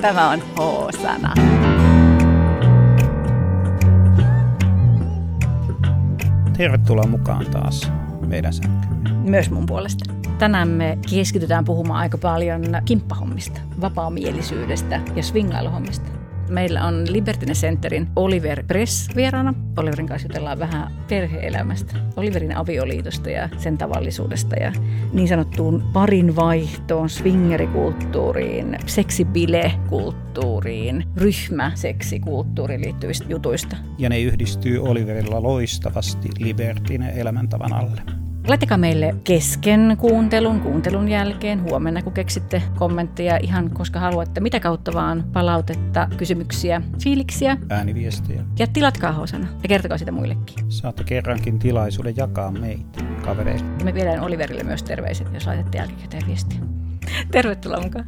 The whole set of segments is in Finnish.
Tämä on H-sana. Tervetuloa mukaan taas meidän sänkyyn. Myös mun puolesta. Tänään me keskitytään puhumaan aika paljon kimppahommista, vapaamielisyydestä ja swingailuhommista. Meillä on Libertine Centerin Oliver Press vieraana. Oliverin kanssa jutellaan vähän perheelämästä, Oliverin avioliitosta ja sen tavallisuudesta ja niin sanottuun parin vaihtoon, swingerikulttuuriin, seksibilekulttuuriin, ryhmäseksikulttuuriin liittyvistä jutuista. Ja ne yhdistyy Oliverilla loistavasti Libertine elämäntavan alle. Laittakaa meille kesken kuuntelun, kuuntelun jälkeen, huomenna kun keksitte kommentteja ihan koska haluatte, mitä kautta vaan palautetta, kysymyksiä, fiiliksiä. Ääniviestejä. Ja tilatkaa hosana ja kertokaa sitä muillekin. Saatte kerrankin tilaisuuden jakaa meitä kavereille. Ja me viedään Oliverille myös terveiset, jos laitatte jälkikäteen viestiä. Tervetuloa mukaan.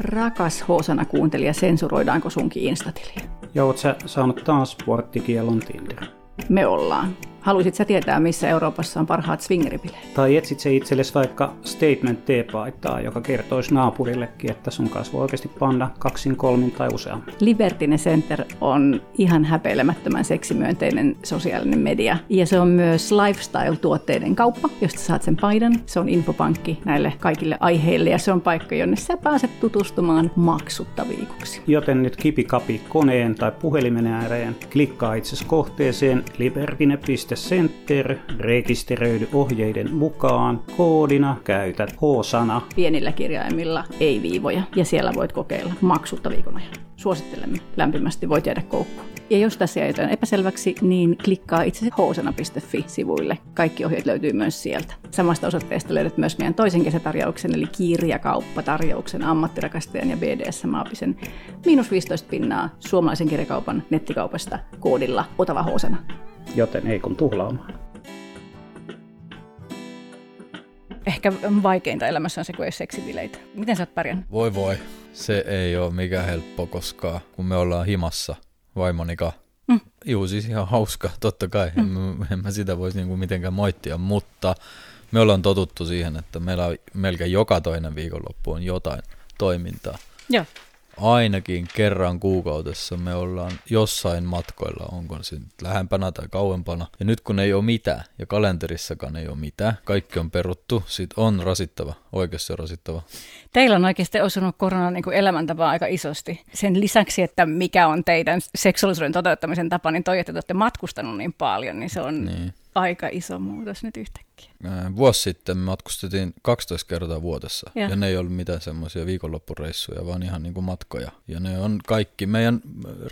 Rakas Hosana kuuntelija, sensuroidaanko sunkin instatiliä? Ja oot sä saanut taas sporttikielon Tinder? Me ollaan. Haluaisit sä tietää, missä Euroopassa on parhaat swingeribileet? Tai etsit se itsellesi vaikka statement teepaitaa, joka kertoisi naapurillekin, että sun kanssa voi oikeasti panna kaksin, kolmin tai useammin. Libertine Center on ihan häpeilemättömän seksimyönteinen sosiaalinen media. Ja se on myös lifestyle-tuotteiden kauppa, josta saat sen paidan. Se on infopankki näille kaikille aiheille ja se on paikka, jonne sä pääset tutustumaan maksutta viikoksi. Joten nyt kipikapi koneen tai puhelimen ääreen, klikkaa itse kohteeseen libertine.com Center, rekisteröidy ohjeiden mukaan, koodina käytät H-sana. Pienillä kirjaimilla, ei viivoja, ja siellä voit kokeilla maksutta viikon ajan. Suosittelemme lämpimästi, voit jäädä koukkuun. Ja jos tässä jäi jotain epäselväksi, niin klikkaa itse hosana.fi-sivuille. Kaikki ohjeet löytyy myös sieltä. Samasta osoitteesta löydät myös meidän toisen kesätarjouksen, eli kirjakauppatarjouksen ammattirakastajan ja BDSM-aapisen miinus 15 pinnaa suomalaisen kirjakaupan nettikaupasta koodilla Otava Hosana joten ei kun tuhlaamaan. Ehkä vaikeinta elämässä on se, kun ei seksibileitä. Miten sä oot pärjännyt? Voi voi, se ei ole mikään helppo, koska kun me ollaan himassa vaimonika, mm. juu siis ihan hauska, totta kai, mm. en, en mä sitä voisi niinku mitenkään moittia, mutta me ollaan totuttu siihen, että meillä on melkein joka toinen viikonloppu on jotain toimintaa. Joo ainakin kerran kuukaudessa me ollaan jossain matkoilla, onko se nyt lähempänä tai kauempana. Ja nyt kun ei ole mitään, ja kalenterissakaan ei ole mitään, kaikki on peruttu, sit on rasittava, oikeasti rasittava. Teillä on oikeasti osunut korona niin elämäntapaa aika isosti. Sen lisäksi, että mikä on teidän seksuaalisuuden toteuttamisen tapa, niin toi, että te olette matkustanut niin paljon, niin se on niin aika iso muutos nyt yhtäkkiä. Vuosi sitten matkustettiin 12 kertaa vuodessa ja, ja ne ei ollut mitään semmoisia viikonloppureissuja, vaan ihan niin kuin matkoja. Ja ne on kaikki, meidän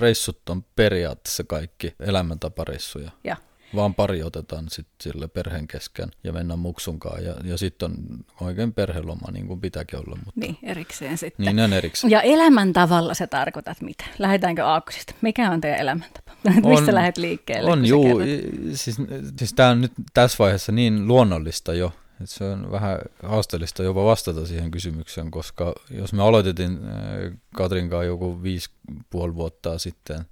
reissut on periaatteessa kaikki elämäntapareissuja. Ja vaan pari otetaan sitten sille perheen kesken ja mennään muksunkaan. Ja, ja sitten on oikein perheloma, niin kuin pitääkin olla. Mutta... Niin, erikseen sitten. Niin, on erikseen. Ja elämäntavalla se tarkoitat mitä? Lähdetäänkö aakkosista? Mikä on teidän elämäntapa? On, Mistä lähdet liikkeelle? On, juu. Siis, siis tämä on nyt tässä vaiheessa niin luonnollista jo, että se on vähän haasteellista jopa vastata siihen kysymykseen, koska jos me aloitettiin äh, Katrin kanssa joku viisi puoli vuotta sitten,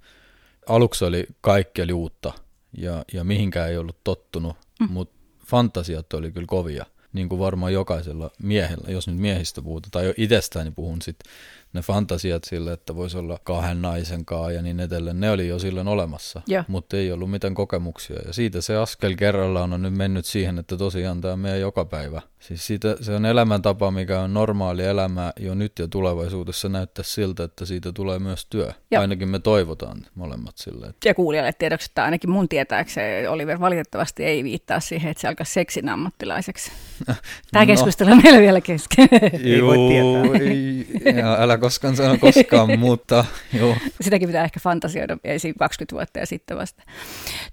aluksi oli kaikki oli uutta – ja, ja mihinkään ei ollut tottunut, mm. mutta fantasiat oli kyllä kovia, niin kuin varmaan jokaisella miehellä, jos nyt miehistä puhutaan, tai jo itsestäni puhun sitten, ne fantasiat sille, että voisi olla kahden naisen kanssa ja niin edelleen, ne oli jo silloin olemassa, yeah. mutta ei ollut mitään kokemuksia. Ja siitä se askel kerrallaan on nyt mennyt siihen, että tosiaan tämä meidän joka päivä. Siis siitä, se on elämäntapa, mikä on normaali elämä jo nyt ja tulevaisuudessa näyttää siltä, että siitä tulee myös työ. Joo. Ainakin me toivotaan molemmat silleen. Ja kuulijalle tiedoksi, että ainakin mun tietääkseen Oliver valitettavasti ei viittaa siihen, että se alkaa seksin ammattilaiseksi. Tämä no. keskustelu on meillä vielä kesken. ei voi tietää. Ja älä koskaan sano koskaan, mutta joo. Sitäkin pitää ehkä fantasioida esim. 20 vuotta ja sitten vasta.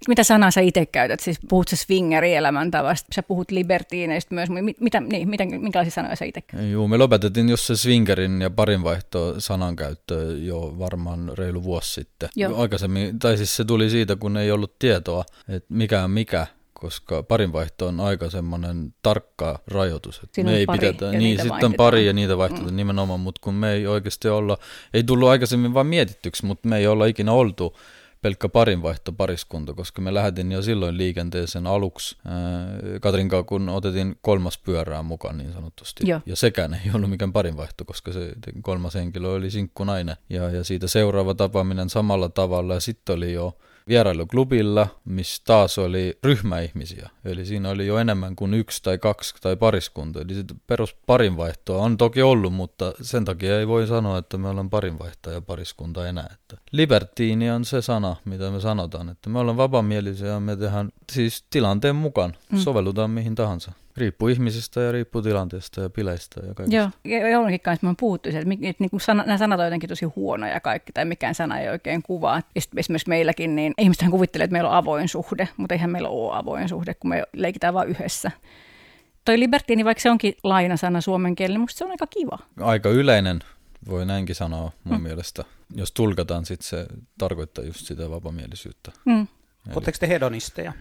Mitä sanaa sä itse käytät? Siis puhut sä swingeri elämäntavasta, sä puhut libertiineistä myös. Mitä, niin, miten, minkälaisia sanoja sä itse käytät? Joo, me lopetettiin just se swingerin ja parinvaihto sanankäyttö jo varmaan reilu vuosi sitten. Joo. Aikaisemmin, tai siis se tuli siitä, kun ei ollut tietoa, että mikä on mikä koska parinvaihto on aika semmoinen tarkka rajoitus. Että me ei pidetä, niin, sitten on pari ja niitä vaihtoehtoja mm. nimenomaan, mutta kun me ei oikeasti olla, ei tullut aikaisemmin vain mietityksi, mutta me ei olla ikinä oltu pelkkä parinvaihtopariskunta, koska me lähetin jo silloin liikenteeseen aluksi Katrinkaa, kun otettiin kolmas pyörää mukaan niin sanotusti. Joo. Ja sekään ei ollut mikään parinvaihto, koska se kolmas henkilö oli sinkkunainen. Ja, ja siitä seuraava tapaaminen samalla tavalla ja sitten oli jo vierailuklubilla, missä taas oli ryhmäihmisiä. Eli siinä oli jo enemmän kuin yksi tai kaksi tai pariskunta. Eli perus parinvaihtoa on toki ollut, mutta sen takia ei voi sanoa, että me ollaan parinvaihtaja pariskunta enää. Että libertiini on se sana, mitä me sanotaan, että me ollaan vapamielisiä ja me tehdään siis tilanteen mukaan, mm. sovellutaan mihin tahansa. Riippuu ihmisistä ja riippuu tilanteesta ja pileistä ja kaikesta. Joo, ja jollakin kanssa mä puhuttu että, että, että niin sana, nämä sanat on jotenkin tosi huonoja kaikki, tai mikään sana ei oikein kuvaa. Ja esimerkiksi meilläkin, niin ihmistähän kuvittelee, että meillä on avoin suhde, mutta eihän meillä ole avoin suhde, kun me leikitään vain yhdessä. Toi libertiini, vaikka se onkin lainasana suomen kielellä, musta se on aika kiva. Aika yleinen, voi näinkin sanoa mun hmm. mielestä. Jos tulkataan, sitten se tarkoittaa just sitä vapamielisyyttä. Hmm. Oletteko te hedonisteja?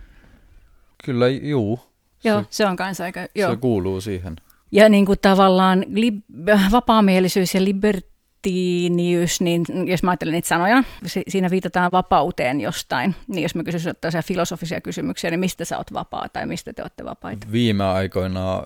Kyllä, juu. Joo, se, se on kanssa aika... Joo. Se kuuluu siihen. Ja niin kuin tavallaan lib- vapaamielisyys ja libertiinius, niin jos mä ajattelen niitä sanoja, siinä viitataan vapauteen jostain. Niin jos mä kysyisin tällaisia filosofisia kysymyksiä, niin mistä sä oot vapaa tai mistä te olette vapaita? Viime aikoina äh,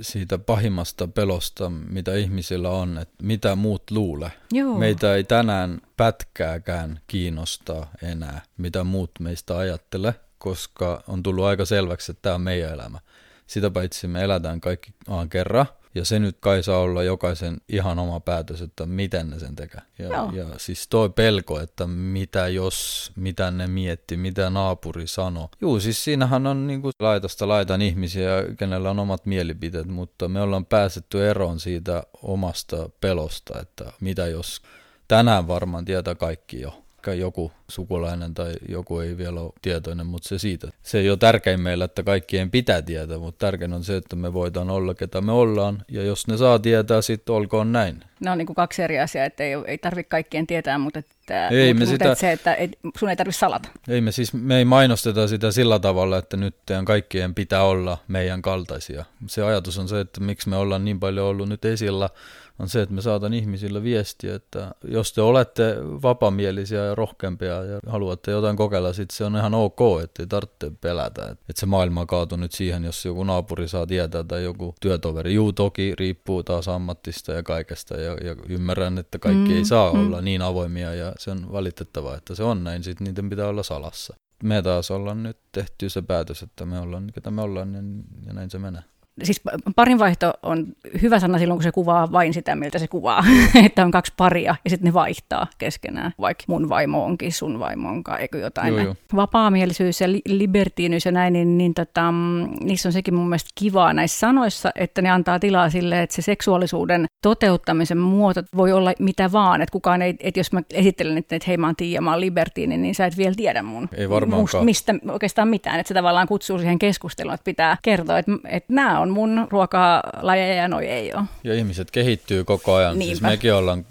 siitä pahimmasta pelosta, mitä ihmisillä on, että mitä muut luule. Joo. Meitä ei tänään pätkääkään kiinnostaa enää, mitä muut meistä ajattelee koska on tullut aika selväksi, että tämä on meidän elämä. Sitä paitsi me elätään kaikki aan kerran, ja se nyt kai saa olla jokaisen ihan oma päätös, että miten ne sen tekee. Ja, ja siis toi pelko, että mitä jos, mitä ne mietti, mitä naapuri sanoo. Juu, siis siinähän on niinku laitasta laitan ihmisiä, kenellä on omat mielipiteet, mutta me ollaan päästetty eroon siitä omasta pelosta, että mitä jos tänään varmaan tietää kaikki jo joku sukulainen tai joku ei vielä ole tietoinen, mutta se siitä. Se ei ole tärkein meillä, että kaikkien pitää tietää, mutta tärkein on se, että me voidaan olla, ketä me ollaan, ja jos ne saa tietää, sitten olkoon näin. Ne on niin kuin kaksi eri asiaa, että ei, ei tarvitse kaikkien tietää, mutta, että, ei mutta, me sitä, että se, että ei, sun ei tarvitse salata. Ei me siis, me ei mainosteta sitä sillä tavalla, että nyt kaikkien pitää olla meidän kaltaisia. Se ajatus on se, että miksi me ollaan niin paljon ollut nyt esillä, on se, että me saatan ihmisille viestiä, että jos te olette vapamielisiä ja rohkeampia ja haluatte jotain kokeilla, sitten se on ihan ok, että ei tarvitse pelätä. Että se maailma kaatu nyt siihen, jos joku naapuri saa tietää tai joku työtoveri. Juu, toki riippuu taas ammattista ja kaikesta ja, ja ymmärrän, että kaikki mm, ei saa mm. olla niin avoimia ja se on valitettavaa, että se on näin, sitten niiden pitää olla salassa. Me taas ollaan nyt tehty se päätös, että me ollaan ketä me ollaan ja, ja näin se menee siis parinvaihto on hyvä sana silloin, kun se kuvaa vain sitä, miltä se kuvaa. että on kaksi paria ja sitten ne vaihtaa keskenään. Vaikka mun vaimo onkin sun vaimo onkaan, eikö jotain. Joo, joo. Vapaamielisyys ja li- libertiinyys ja näin, niin, niin tota, niissä on sekin mun mielestä kivaa näissä sanoissa, että ne antaa tilaa sille, että se seksuaalisuuden toteuttamisen muoto voi olla mitä vaan. Että kukaan ei, että jos mä esittelen, että, että hei mä oon Tiia, mä oon libertiini, niin sä et vielä tiedä mun ei varmaankaan. mistä oikeastaan mitään. Että se tavallaan kutsuu siihen keskusteluun, että pitää kertoa, että, että nämä on mun ruokalajeja ja noi ei ole. Ja ihmiset kehittyy koko ajan. Niinpä. Siis mekin ollaan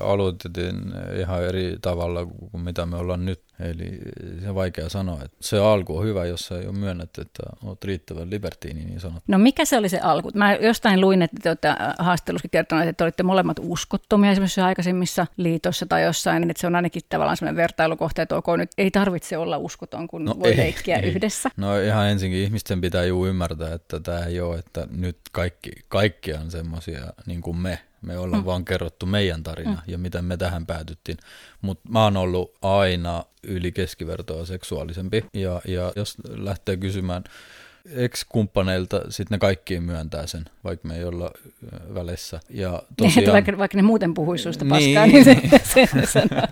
aloitettiin ihan eri tavalla kuin mitä me ollaan nyt. Eli se on vaikea sanoa, että se alku on hyvä, jos ei ole myönnetty, että olet riittävän libertiini niin sanottu. No mikä se oli se alku? Mä jostain luin, että te olette haastattelussakin kertoneet, että olitte molemmat uskottomia esimerkiksi aikaisemmissa liitossa tai jossain, että se on ainakin tavallaan sellainen vertailukohta, että ok, nyt ei tarvitse olla uskoton, kun no voi ei, leikkiä ei. yhdessä. No ihan ensinkin ihmisten pitää juu ymmärtää, että tämä ei ole, että nyt kaikki, kaikki on semmoisia niin kuin me. Me ollaan mm. vaan kerrottu meidän tarina mm. ja miten me tähän päätyttiin. Mutta mä oon ollut aina yli keskivertoa seksuaalisempi. Ja, ja jos lähtee kysymään ex-kumppaneilta, sitten ne kaikki myöntää sen, vaikka me ei olla välissä. Ja tosiaan, vaikka, vaikka ne muuten puhuisi susta paskaa, niin, niin se, se sanoo.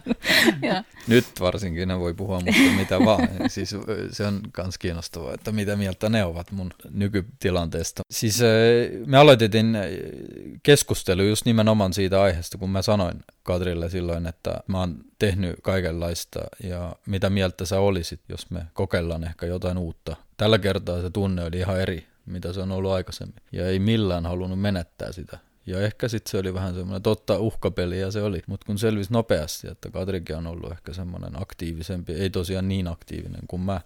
Nyt varsinkin ne voi puhua mutta mitä vaan. Siis se on myös kiinnostavaa, että mitä mieltä ne ovat mun nykytilanteesta. Siis me aloitettiin keskustelu just nimenomaan siitä aiheesta, kun mä sanoin Katrille silloin, että mä oon tehnyt kaikenlaista ja mitä mieltä sä olisit, jos me kokeillaan ehkä jotain uutta. Tällä kertaa se tunne oli ihan eri, mitä se on ollut aikaisemmin. Ja ei millään halunnut menettää sitä. Ja ehkä sitten se oli vähän semmoinen totta uhkapeli ja se oli. Mutta kun selvisi nopeasti, että Katrikin on ollut ehkä semmoinen aktiivisempi, ei tosiaan niin aktiivinen kuin mä,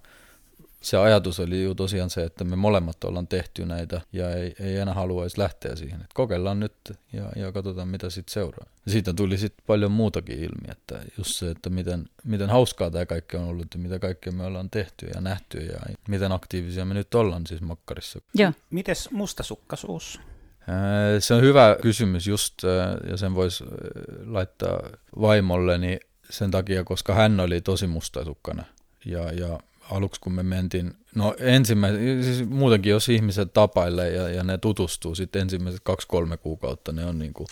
se ajatus oli ju tosiaan se, että me molemmat ollaan tehty näitä ja ei, ei enää haluaisi lähteä siihen. Että kokeillaan nyt ja, ja katsotaan mitä sitten seuraa. Ja siitä tuli sitten paljon muutakin ilmi, että just se, että miten, miten hauskaa tämä kaikki on ollut ja mitä kaikkea me ollaan tehty ja nähty ja miten aktiivisia me nyt ollaan siis makkarissa. Joo. Mites mustasukkaisuus? Se on hyvä kysymys just, ja sen voisi laittaa vaimolleni sen takia, koska hän oli tosi mustasukkana. Ja, ja aluksi kun me mentiin, no ensimmäiset, siis muutenkin jos ihmiset tapailee ja, ja ne tutustuu, sitten ensimmäiset kaksi-kolme kuukautta, ne on niin kuin,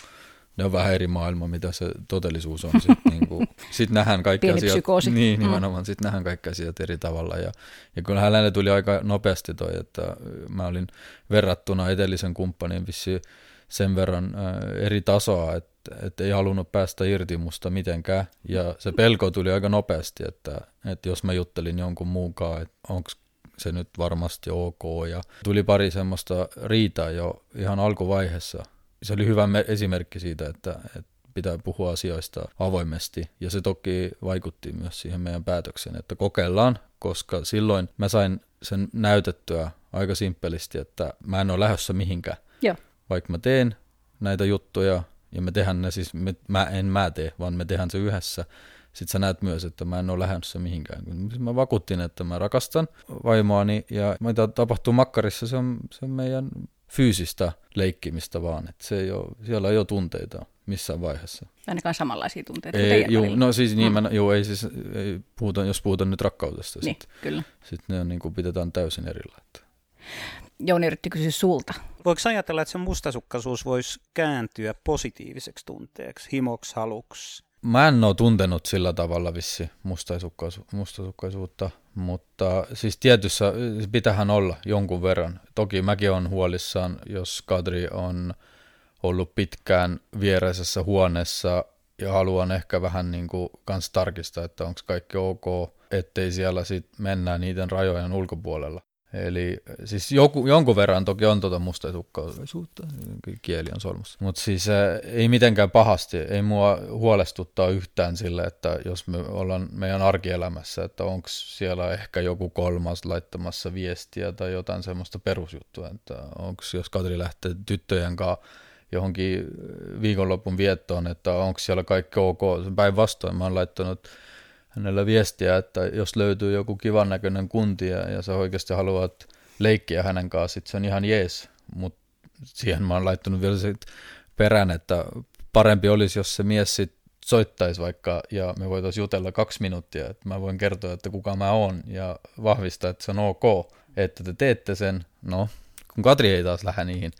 ne on vähän eri maailma, mitä se todellisuus on. Sitten niin kuin, sit nähdään kaikki Pieni asiat. psykoosi. Niin, Mm. nimenomaan. Sitten nähdään kaikki asiat eri tavalla. Ja, ja kyllä hänelle tuli aika nopeasti toi, että mä olin verrattuna edellisen kumppanin vissi sen verran äh, eri tasoa, että, että ei halunnut päästä irti musta mitenkään. Ja se pelko tuli aika nopeasti, että, että jos mä juttelin jonkun muunkaan, että onko se nyt varmasti ok. Ja tuli pari semmoista riitaa jo ihan alkuvaiheessa. Se oli hyvä me- esimerkki siitä, että, että pitää puhua asioista avoimesti. Ja se toki vaikutti myös siihen meidän päätökseen, että kokeillaan, koska silloin mä sain sen näytettyä aika simppelisti, että mä en ole lähdössä mihinkään. Joo. Vaikka mä teen näitä juttuja, ja me tehdään ne siis, me, mä en mä tee, vaan me tehdään se yhdessä, sitten sä näet myös, että mä en ole lähdössä mihinkään. Mä vakuuttin, että mä rakastan vaimoani, ja mitä tapahtuu makkarissa, se on, se on meidän fyysistä leikkimistä vaan, että se ei ole, siellä ei ole tunteita missään vaiheessa. Ainakaan samanlaisia tunteita Ei, juu, välillä. no siis niin, Mm. mä, juu, ei siis, ei puhuta, jos puhutaan nyt rakkaudesta, Niin, sitten kyllä. sit ne on, niin kuin pidetään täysin erillä. Että. Jouni yritti kysyä sulta. Voiko ajatella, että se mustasukkaisuus voisi kääntyä positiiviseksi tunteeksi, himoksi, haluksi? Mä en ole tuntenut sillä tavalla vissi mustasukkaisuutta, mustasukkaisuutta, mutta siis tietyssä pitähän olla jonkun verran. Toki mäkin on huolissaan, jos Kadri on ollut pitkään vieraisessa huoneessa ja haluan ehkä vähän niin kuin kans tarkistaa, että onko kaikki ok, ettei siellä sit mennä niiden rajojen ulkopuolella. Eli siis joku, jonkun verran toki on tuota mustasukkaisuutta, kieli on solmussa. Mutta siis äh, ei mitenkään pahasti, ei mua huolestuttaa yhtään sille, että jos me ollaan meidän arkielämässä, että onko siellä ehkä joku kolmas laittamassa viestiä tai jotain semmoista perusjuttua, että onko jos Katri lähtee tyttöjen kanssa johonkin viikonlopun viettoon, että onko siellä kaikki ok. Päinvastoin mä oon laittanut hänellä viestiä, että jos löytyy joku kivan näköinen kunti ja, ja sä oikeasti haluat leikkiä hänen kanssa, sit se on ihan jees. Mutta siihen mä oon laittanut vielä sit perään, että parempi olisi, jos se mies sit soittaisi vaikka ja me voitaisiin jutella kaksi minuuttia, että mä voin kertoa, että kuka mä oon ja vahvistaa, että se on ok, että te teette sen. No, kun Katri ei taas lähde niihin,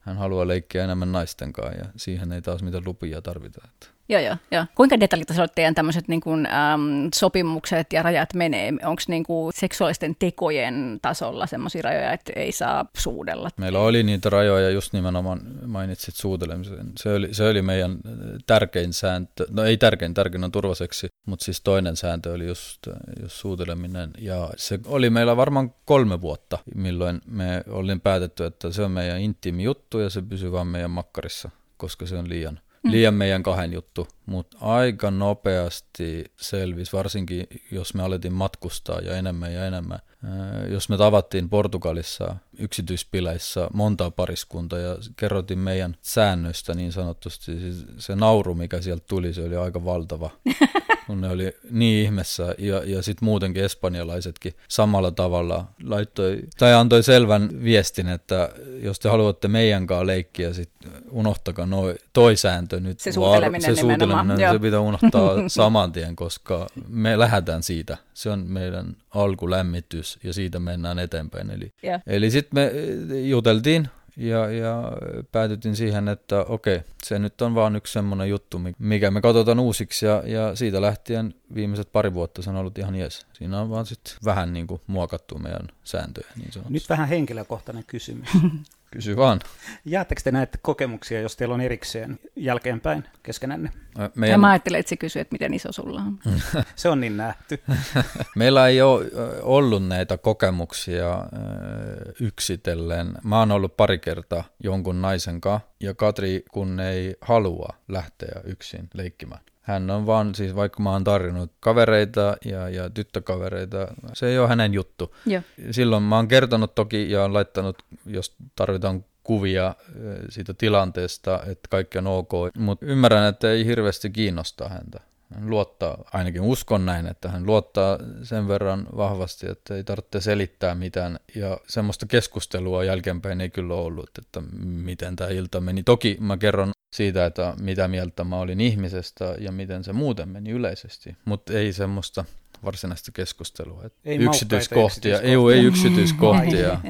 hän haluaa leikkiä enemmän naisten kanssa ja siihen ei taas mitään lupia tarvita. Että. Joo, joo, joo. Kuinka detaljitasolla teidän tämmöiset niin kuin, äm, sopimukset ja rajat menee? Onko niin seksuaalisten tekojen tasolla semmoisia rajoja, että ei saa suudella? Meillä oli niitä rajoja, just nimenomaan mainitsit suutelemisen. Se oli, se oli meidän tärkein sääntö, no ei tärkein, tärkein on turvaseksi, mutta siis toinen sääntö oli just, just suuteleminen. Ja se oli meillä varmaan kolme vuotta, milloin me olin päätetty, että se on meidän intiimi juttu ja se pysyy vaan meidän makkarissa, koska se on liian liian meidän kahden juttu, mutta aika nopeasti selvisi, varsinkin jos me alettiin matkustaa ja enemmän ja enemmän. Ää, Jos me tavattiin Portugalissa yksityispileissä montaa pariskuntaa ja kerrotin meidän säännöistä niin sanotusti, siis se nauru, mikä sieltä tuli, se oli aika valtava. kun ne oli niin ihmeessä ja, ja sitten muutenkin espanjalaisetkin samalla tavalla laittoi tai antoi selvän viestin, että jos te haluatte meidän kanssa leikkiä, sit unohtakaa noi, toi sääntö nyt. Se suuteleminen se, suuteleminen, joo. se pitää unohtaa saman tien, koska me lähdetään siitä. Se on meidän alkulämmitys ja siitä mennään eteenpäin. Eli, Joo. eli sitten me juteltiin ja, ja päätytin siihen, että okei, se nyt on vaan yksi semmoinen juttu, mikä me katsotaan uusiksi ja, ja siitä lähtien viimeiset pari vuotta se on ollut ihan jees. Siinä on vaan sitten vähän niin kuin muokattu meidän sääntöjä niin sanotusti. Nyt vähän henkilökohtainen kysymys. Kysy vaan. Jaatteko te näitä kokemuksia, jos teillä on erikseen jälkeenpäin keskenänne? Ja Meidän, mä ajattelin, että se kysyy, että miten iso sulla on. Se on niin nähty. meillä ei ole ollut näitä kokemuksia yksitellen. Mä oon ollut pari kertaa jonkun naisen kanssa ja Katri kun ei halua lähteä yksin leikkimään. Hän on vaan, siis vaikka mä oon tarjonnut kavereita ja, ja tyttökavereita, se ei ole hänen juttu. Joo. Silloin mä oon kertonut toki ja on laittanut, jos tarvitaan kuvia siitä tilanteesta, että kaikki on ok, mutta ymmärrän, että ei hirveästi kiinnosta häntä. Hän luottaa, ainakin uskon näin, että hän luottaa sen verran vahvasti, että ei tarvitse selittää mitään. Ja semmoista keskustelua jälkeenpäin ei kyllä ollut, että miten tämä ilta meni. Toki mä kerron siitä, että mitä mieltä mä olin ihmisestä ja miten se muuten meni yleisesti, mutta ei semmoista varsinaista keskustelua. Ei yksityiskohtia, ei, ei yksityiskohtia.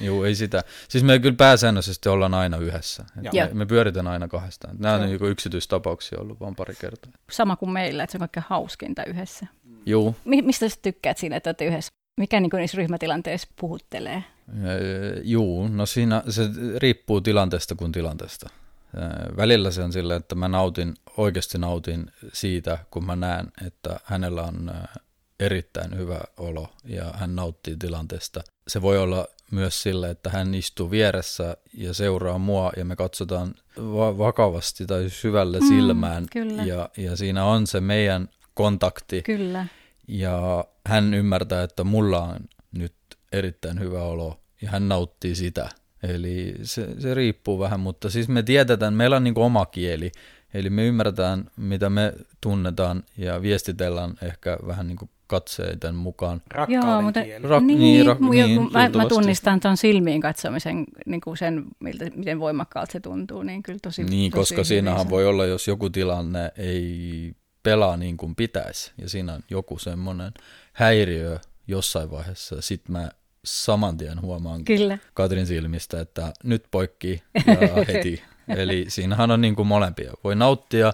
Joo, ei sitä. Siis me kyllä pääsäännöllisesti ollaan aina yhdessä. Me, me pyöritään aina kahdestaan. Nämä on niin yksityistapauksia ollut vain pari kertaa. Sama kuin meillä, että se on kaikkein hauskinta yhdessä. Joo. Mi- mistä sä tykkäät siinä, että olette yhdessä? Mikä niin niissä ryhmätilanteissa puhuttelee? Joo, no siinä se riippuu tilanteesta kuin tilanteesta. Välillä se on sillä, että mä nautin, oikeasti nautin siitä, kun mä näen, että hänellä on erittäin hyvä olo ja hän nauttii tilanteesta. Se voi olla myös sillä, että hän istuu vieressä ja seuraa mua ja me katsotaan va- vakavasti tai syvälle mm, silmään ja, ja siinä on se meidän kontakti. Kyllä. Ja hän ymmärtää, että mulla on nyt erittäin hyvä olo ja hän nauttii sitä. Eli se, se riippuu vähän, mutta siis me tiedetään, meillä on niin oma kieli, eli me ymmärretään, mitä me tunnetaan ja viestitellään ehkä vähän niin kuin katseiden mukaan. Rakkauden Joo, mutta, kieli. Rak, niin, niin, rak, niin, mä, mä tunnistan tuon silmiin katsomisen, niin kuin sen, miltä, miten voimakkaalta se tuntuu, niin kyllä tosi Niin, tosi koska siinähän voi olla, jos joku tilanne ei pelaa niin kuin pitäisi, ja siinä on joku semmoinen häiriö jossain vaiheessa, sit mä saman tien huomaan Kyllä. Katrin silmistä, että nyt poikki ja heti. Eli siinähän on niin kuin molempia. Voi nauttia,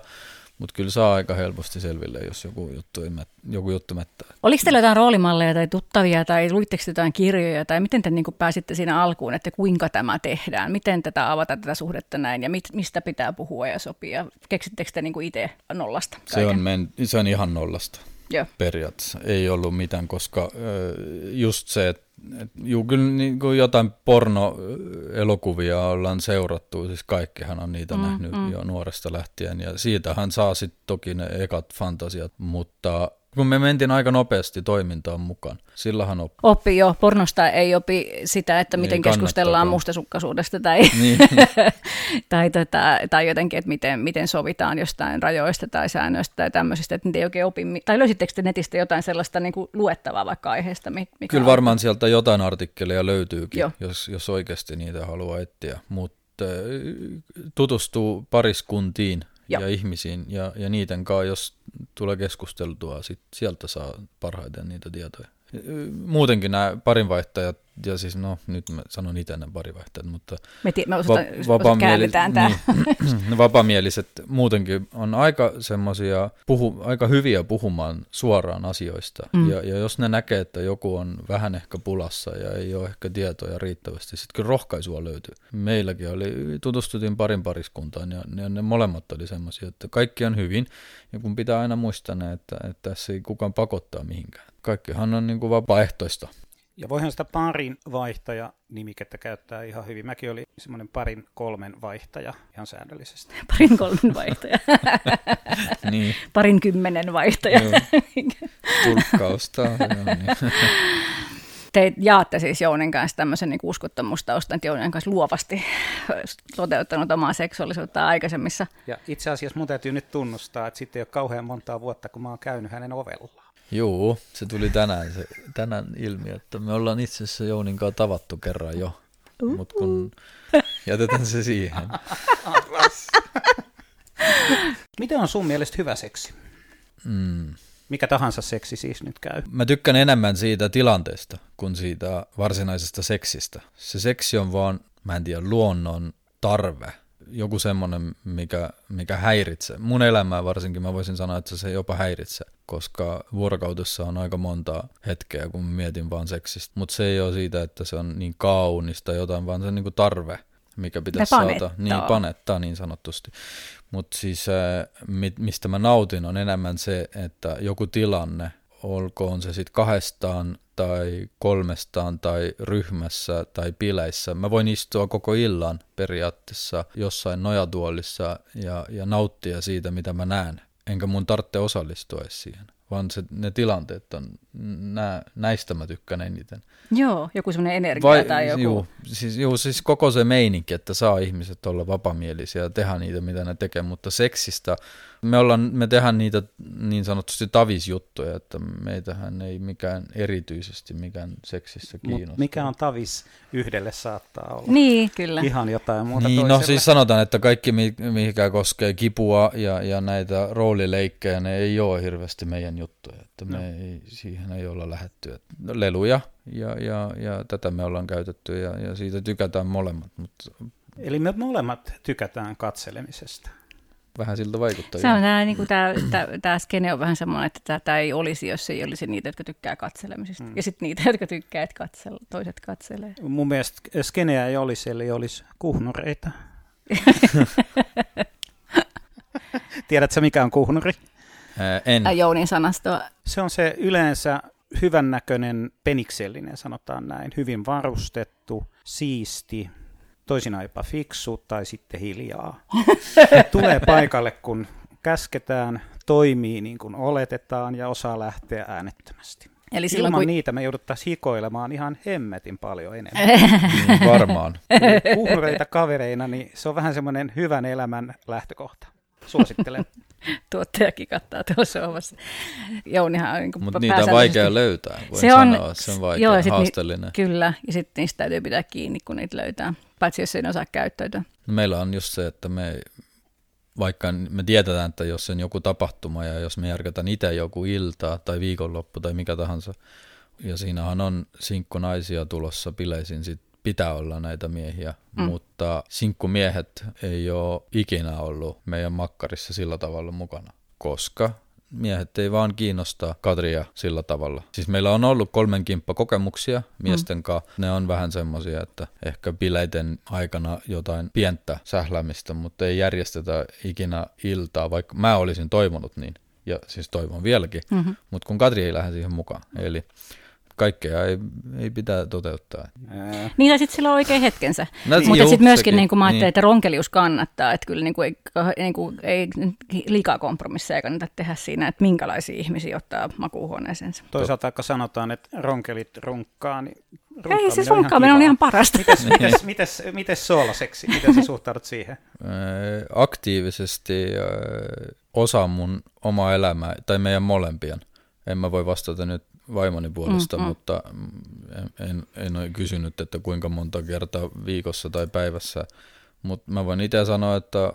mutta kyllä saa aika helposti selville, jos joku juttu, joku juttu mättää. Oliko teillä jotain roolimalleja tai tuttavia tai luitteko jotain kirjoja tai miten te niin pääsitte siinä alkuun, että kuinka tämä tehdään? Miten tätä avata tätä suhdetta näin ja mit, mistä pitää puhua ja sopia? Keksittekö te niin itse nollasta? Se on, men, se on ihan nollasta. Joo. periaatteessa. Ei ollut mitään, koska just se, että et, juu, kyllä niin kuin jotain pornoelokuvia ollaan seurattu, siis kaikkihan on niitä mm, nähnyt mm. jo nuoresta lähtien, ja siitähän saa sitten toki ne ekat fantasiat, mutta kun me mentiin aika nopeasti toimintaan mukaan. Sillähän oppi. Oppi jo. Pornosta ei opi sitä, että miten keskustellaan mustasukkaisuudesta tai, niin. tai, tota, tai jotenkin, että miten, miten sovitaan jostain rajoista tai säännöistä tai tämmöisistä, että niitä ei oikein opi. Tai löysittekö te netistä jotain sellaista niin kuin luettavaa vaikka aiheesta? Mikä Kyllä varmaan on? sieltä jotain artikkeleja löytyykin, jos, jos oikeasti niitä haluaa etsiä, mutta tutustuu pariskuntiin Joo. ja ihmisiin ja, ja niiden kanssa, jos tulee keskusteltua, sit sieltä saa parhaiten niitä tietoja. Muutenkin nämä parinvaihtajat ja siis no nyt mä sanon itse ne parivaihtajat, mutta me, tii, me osata, va- vapaamieli- tämä. Niin, vapamieliset muutenkin on aika semmoisia, puhu, aika hyviä puhumaan suoraan asioista. Mm. Ja, ja jos ne näkee, että joku on vähän ehkä pulassa ja ei ole ehkä tietoja riittävästi, sitten kyllä rohkaisua löytyy. Meilläkin oli, tutustuttiin parin pariskuntaan ja ne, ne molemmat oli semmoisia, että kaikki on hyvin. Ja kun pitää aina muistaa että, että tässä ei kukaan pakottaa mihinkään. Kaikkihan on niin kuin vapaaehtoista. Ja voihan sitä parin vaihtaja nimikettä käyttää ihan hyvin. Mäkin oli semmoinen parin kolmen vaihtaja ihan säännöllisesti. Parin kolmen vaihtaja. niin. Parin kymmenen vaihtaja. Tulkkausta. niin. Te jaatte siis Jounin kanssa tämmöisen niin uskottamustaustan, että Jounin kanssa luovasti toteuttanut omaa seksuaalisuutta aikaisemmissa. Ja itse asiassa mun täytyy nyt tunnustaa, että sitten ei ole kauhean montaa vuotta, kun mä oon käynyt hänen ovellaan. Joo, se tuli tänään, se, tänään ilmi, että me ollaan itse asiassa Jounin kanssa tavattu kerran jo, uh-huh. mutta kun jätetään se siihen. Miten on sun mielestä hyvä seksi? Mm. Mikä tahansa seksi siis nyt käy? Mä tykkään enemmän siitä tilanteesta kuin siitä varsinaisesta seksistä. Se seksi on vaan, mä en tiedä, luonnon tarve joku semmoinen, mikä, mikä häiritsee. Mun elämää varsinkin mä voisin sanoa, että se jopa häiritsee, koska vuorokaudessa on aika monta hetkeä, kun mietin vaan seksistä. Mutta se ei ole siitä, että se on niin kaunista jotain, vaan se on niinku tarve, mikä pitäisi saada. Niin, panettaa niin sanotusti. Mutta siis mistä mä nautin on enemmän se, että joku tilanne, olkoon se sitten kahdestaan tai kolmestaan tai ryhmässä tai pileissä. Mä voin istua koko illan periaatteessa jossain nojatuolissa ja, ja nauttia siitä, mitä mä näen. enkä mun tarvitse osallistua siihen vaan se, ne tilanteet on, nää, näistä mä tykkään eniten. Joo, joku semmoinen energia Vai, tai joku. Juu, siis, juu, siis koko se meininki, että saa ihmiset olla vapamielisiä ja tehdä niitä, mitä ne tekee, mutta seksistä me, ollaan, me tehdään niitä niin sanotusti tavisjuttuja, että meitähän ei mikään erityisesti mikään seksissä kiinnosta. Mut mikä on tavis yhdelle saattaa olla? Niin, kyllä. Ihan jotain muuta niin, No siis sanotaan, että kaikki mikä koskee kipua ja, ja näitä roolileikkejä, ne ei ole hirveästi meidän juttuja. Että me no. ei, siihen ei olla lähetty. Leluja ja, ja, ja tätä me ollaan käytetty ja, ja siitä tykätään molemmat. Mutta... Eli me molemmat tykätään katselemisesta vähän siltä vaikuttaa. Se on tämä, niin kuin tämä, tämä, tämä skene on vähän semmoinen, että tämä ei olisi, jos ei olisi niitä, jotka tykkää katselemisesta. Mm. Ja sitten niitä, jotka tykkää, että katsel, toiset katselee. Mun mielestä skeneä ei olisi, eli olisi kuhnureita. Tiedätkö, mikä on kuhnuri? Ää, en. Jounin sanastoa. Se on se yleensä hyvännäköinen peniksellinen, sanotaan näin. Hyvin varustettu, siisti, toisinaan jopa fiksu tai sitten hiljaa. Tulee paikalle, kun käsketään, toimii niin kuin oletetaan ja osaa lähteä äänettömästi. Eli silloin, Ilman kun... niitä me jouduttaisiin hikoilemaan ihan hemmetin paljon enemmän. niin, varmaan. Uhreita kavereina, niin se on vähän semmoinen hyvän elämän lähtökohta. Suosittelen. Tuottajakin kattaa tuossa omassa. Jounihan on niin Mutta niitä on vaikea löytää, voin se on, sanoa. Se on vaikea, joo, haasteellinen. Ni, kyllä, ja sitten niistä täytyy pitää kiinni, kun niitä löytää, paitsi jos ei osaa käyttäytyä. No meillä on just se, että me vaikka me tiedetään, että jos on joku tapahtuma ja jos me järkätään itse joku ilta tai viikonloppu tai mikä tahansa, ja siinähän on sinkkonaisia tulossa bileisiin sit pitää olla näitä miehiä, mm. mutta sinkkumiehet ei ole ikinä ollut meidän makkarissa sillä tavalla mukana, koska miehet ei vaan kiinnosta Katria sillä tavalla. Siis meillä on ollut kolmen kimppa kokemuksia miesten mm. kanssa. Ne on vähän semmoisia, että ehkä bileiden aikana jotain pientä sählämistä, mutta ei järjestetä ikinä iltaa, vaikka mä olisin toivonut niin. Ja siis toivon vieläkin, mm-hmm. mutta kun Katri ei lähde siihen mukaan. Eli kaikkea ei, ei pitää toteuttaa. Ää. Niin, tai sitten sillä on oikein hetkensä. No, Mutta sitten myöskin niin kuin mä ajattelin, niin. että ronkelius kannattaa, että kyllä niin kuin ei, niin kuin, ei liikaa kompromisseja kannata tehdä siinä, että minkälaisia ihmisiä ottaa makuuhuoneeseensa. Toisaalta vaikka sanotaan, että ronkelit runkkaa, niin ei, siis runkkaaminen on ihan parasta. Mites, mites, mites, mites soolaseksi? Miten sä suhtaudut siihen? Aktiivisesti osa mun oma elämää, tai meidän molempien. En mä voi vastata nyt vaimoni puolesta, mm, mm. mutta en, en ole kysynyt, että kuinka monta kertaa viikossa tai päivässä. Mutta mä voin itse sanoa, että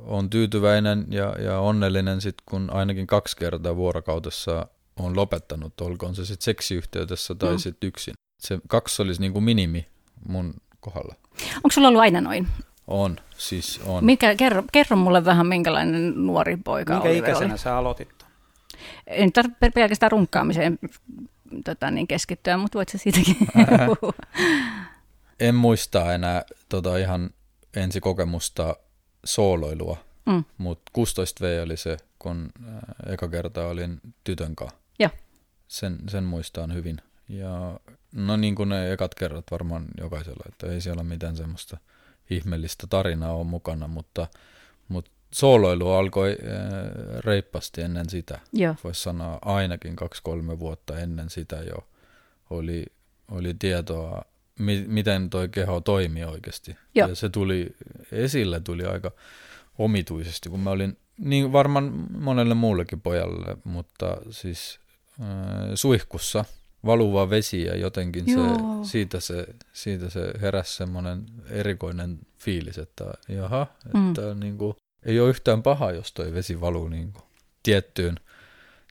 on tyytyväinen ja, ja onnellinen sit, kun ainakin kaksi kertaa vuorokaudessa on lopettanut, olkoon se sitten seksiyhteydessä tai mm. sitten yksin. Se kaksi olisi niin kuin minimi mun kohdalla. Onko sulla ollut aina noin? On, siis on. Mikä, kerro, kerro mulle vähän, minkälainen nuori poika Minkä ikäisenä oli? sä aloitit? En tarvitse pelkästään runkkaamiseen tota, niin keskittyä, mutta voit se siitäkin puhua. En muista enää tota, ihan ensikokemusta sooloilua, mm. mutta 16V oli se, kun äh, eka kerta olin tytön kanssa. Sen, sen muistaan hyvin. Ja no niin kuin ne ekat kerrat varmaan jokaisella, että ei siellä mitään semmoista ihmeellistä tarinaa ole mukana, mutta, mutta sooloilu alkoi äh, reippasti ennen sitä. Voisi sanoa ainakin kaksi-kolme vuotta ennen sitä jo oli, oli tietoa, mi- miten toi keho toimii oikeasti. Joo. Ja se tuli esille, tuli aika omituisesti, kun mä olin, niin varmaan monelle muullekin pojalle, mutta siis äh, suihkussa valuva vesi ja jotenkin se, siitä, se, siitä se heräsi semmoinen erikoinen fiilis, että jaha, mm. että niin kuin, ei ole yhtään paha, jos toi vesi valuu niin kuin tiettyyn,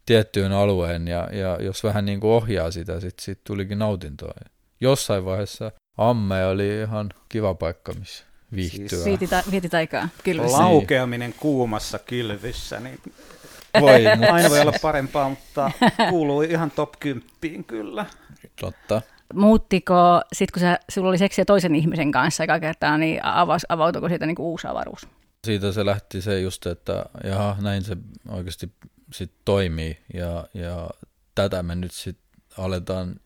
tiettyyn alueen ja, ja jos vähän niin kuin ohjaa sitä, sitten sit tulikin nautintoa. Jossain vaiheessa amme oli ihan kiva paikka, missä viihtyä. Siis vietit, aikaa kylvyssä. Laukeaminen kuumassa kylvyssä, niin voi, mutta... aina voi olla parempaa, mutta kuuluu ihan top 10 kyllä. Totta. Muuttiko, sitten kun sä, sulla oli seksiä toisen ihmisen kanssa aika kertaa, niin avaus, avautuiko siitä niin kuin uusi avaruus? Siitä se lähti se just, että jaha, näin se oikeasti sit toimii ja, ja tätä me nyt sitten aletaan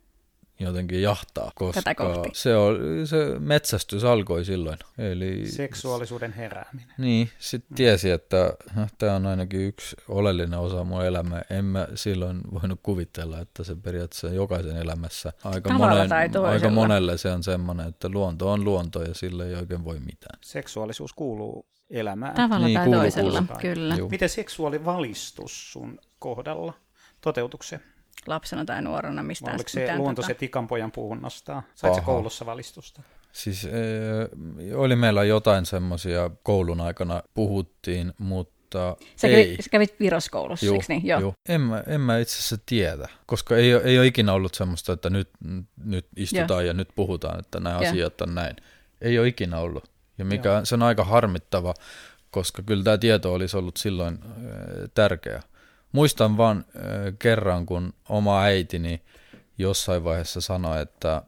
jotenkin jahtaa, Tätä koska kohti. se, oli, se metsästys alkoi silloin. Eli Seksuaalisuuden herääminen. niin, sitten tiesi, että tämä on ainakin yksi oleellinen osa mun elämää. En mä silloin voinut kuvitella, että se periaatteessa jokaisen elämässä aika, monen, aika monelle se on semmoinen, että luonto on luonto ja sille ei oikein voi mitään. Seksuaalisuus kuuluu elämään. Tavalla Niin, tai kuuluu, toisella, kuuluu. kyllä. Juu. Miten seksuaalivalistus sun kohdalla? Toteutuiko se? Lapsena tai nuorena Vai mistään. oliko se mitään luontoiset tota- ikanpojan puhunnasta? Sait sä Aha. koulussa valistusta? Siis eh, oli meillä jotain semmoisia koulun aikana puhuttiin, mutta Sä ei. kävit, sä kävit Viroskoulussa, Juu, eikö niin? Joo. juu. En, mä, en mä itse asiassa tiedä, koska ei, ole- ei ole ikinä ollut semmoista, että nyt, nyt istutaan ja nyt puhutaan, että nämä Joo. asiat on näin. Ei ole ikinä ollut. Ja mikä se on aika harmittava, koska kyllä tämä tieto olisi ollut silloin äh, tärkeä. Muistan vaan kerran, kun oma äitini jossain vaiheessa sanoi, että,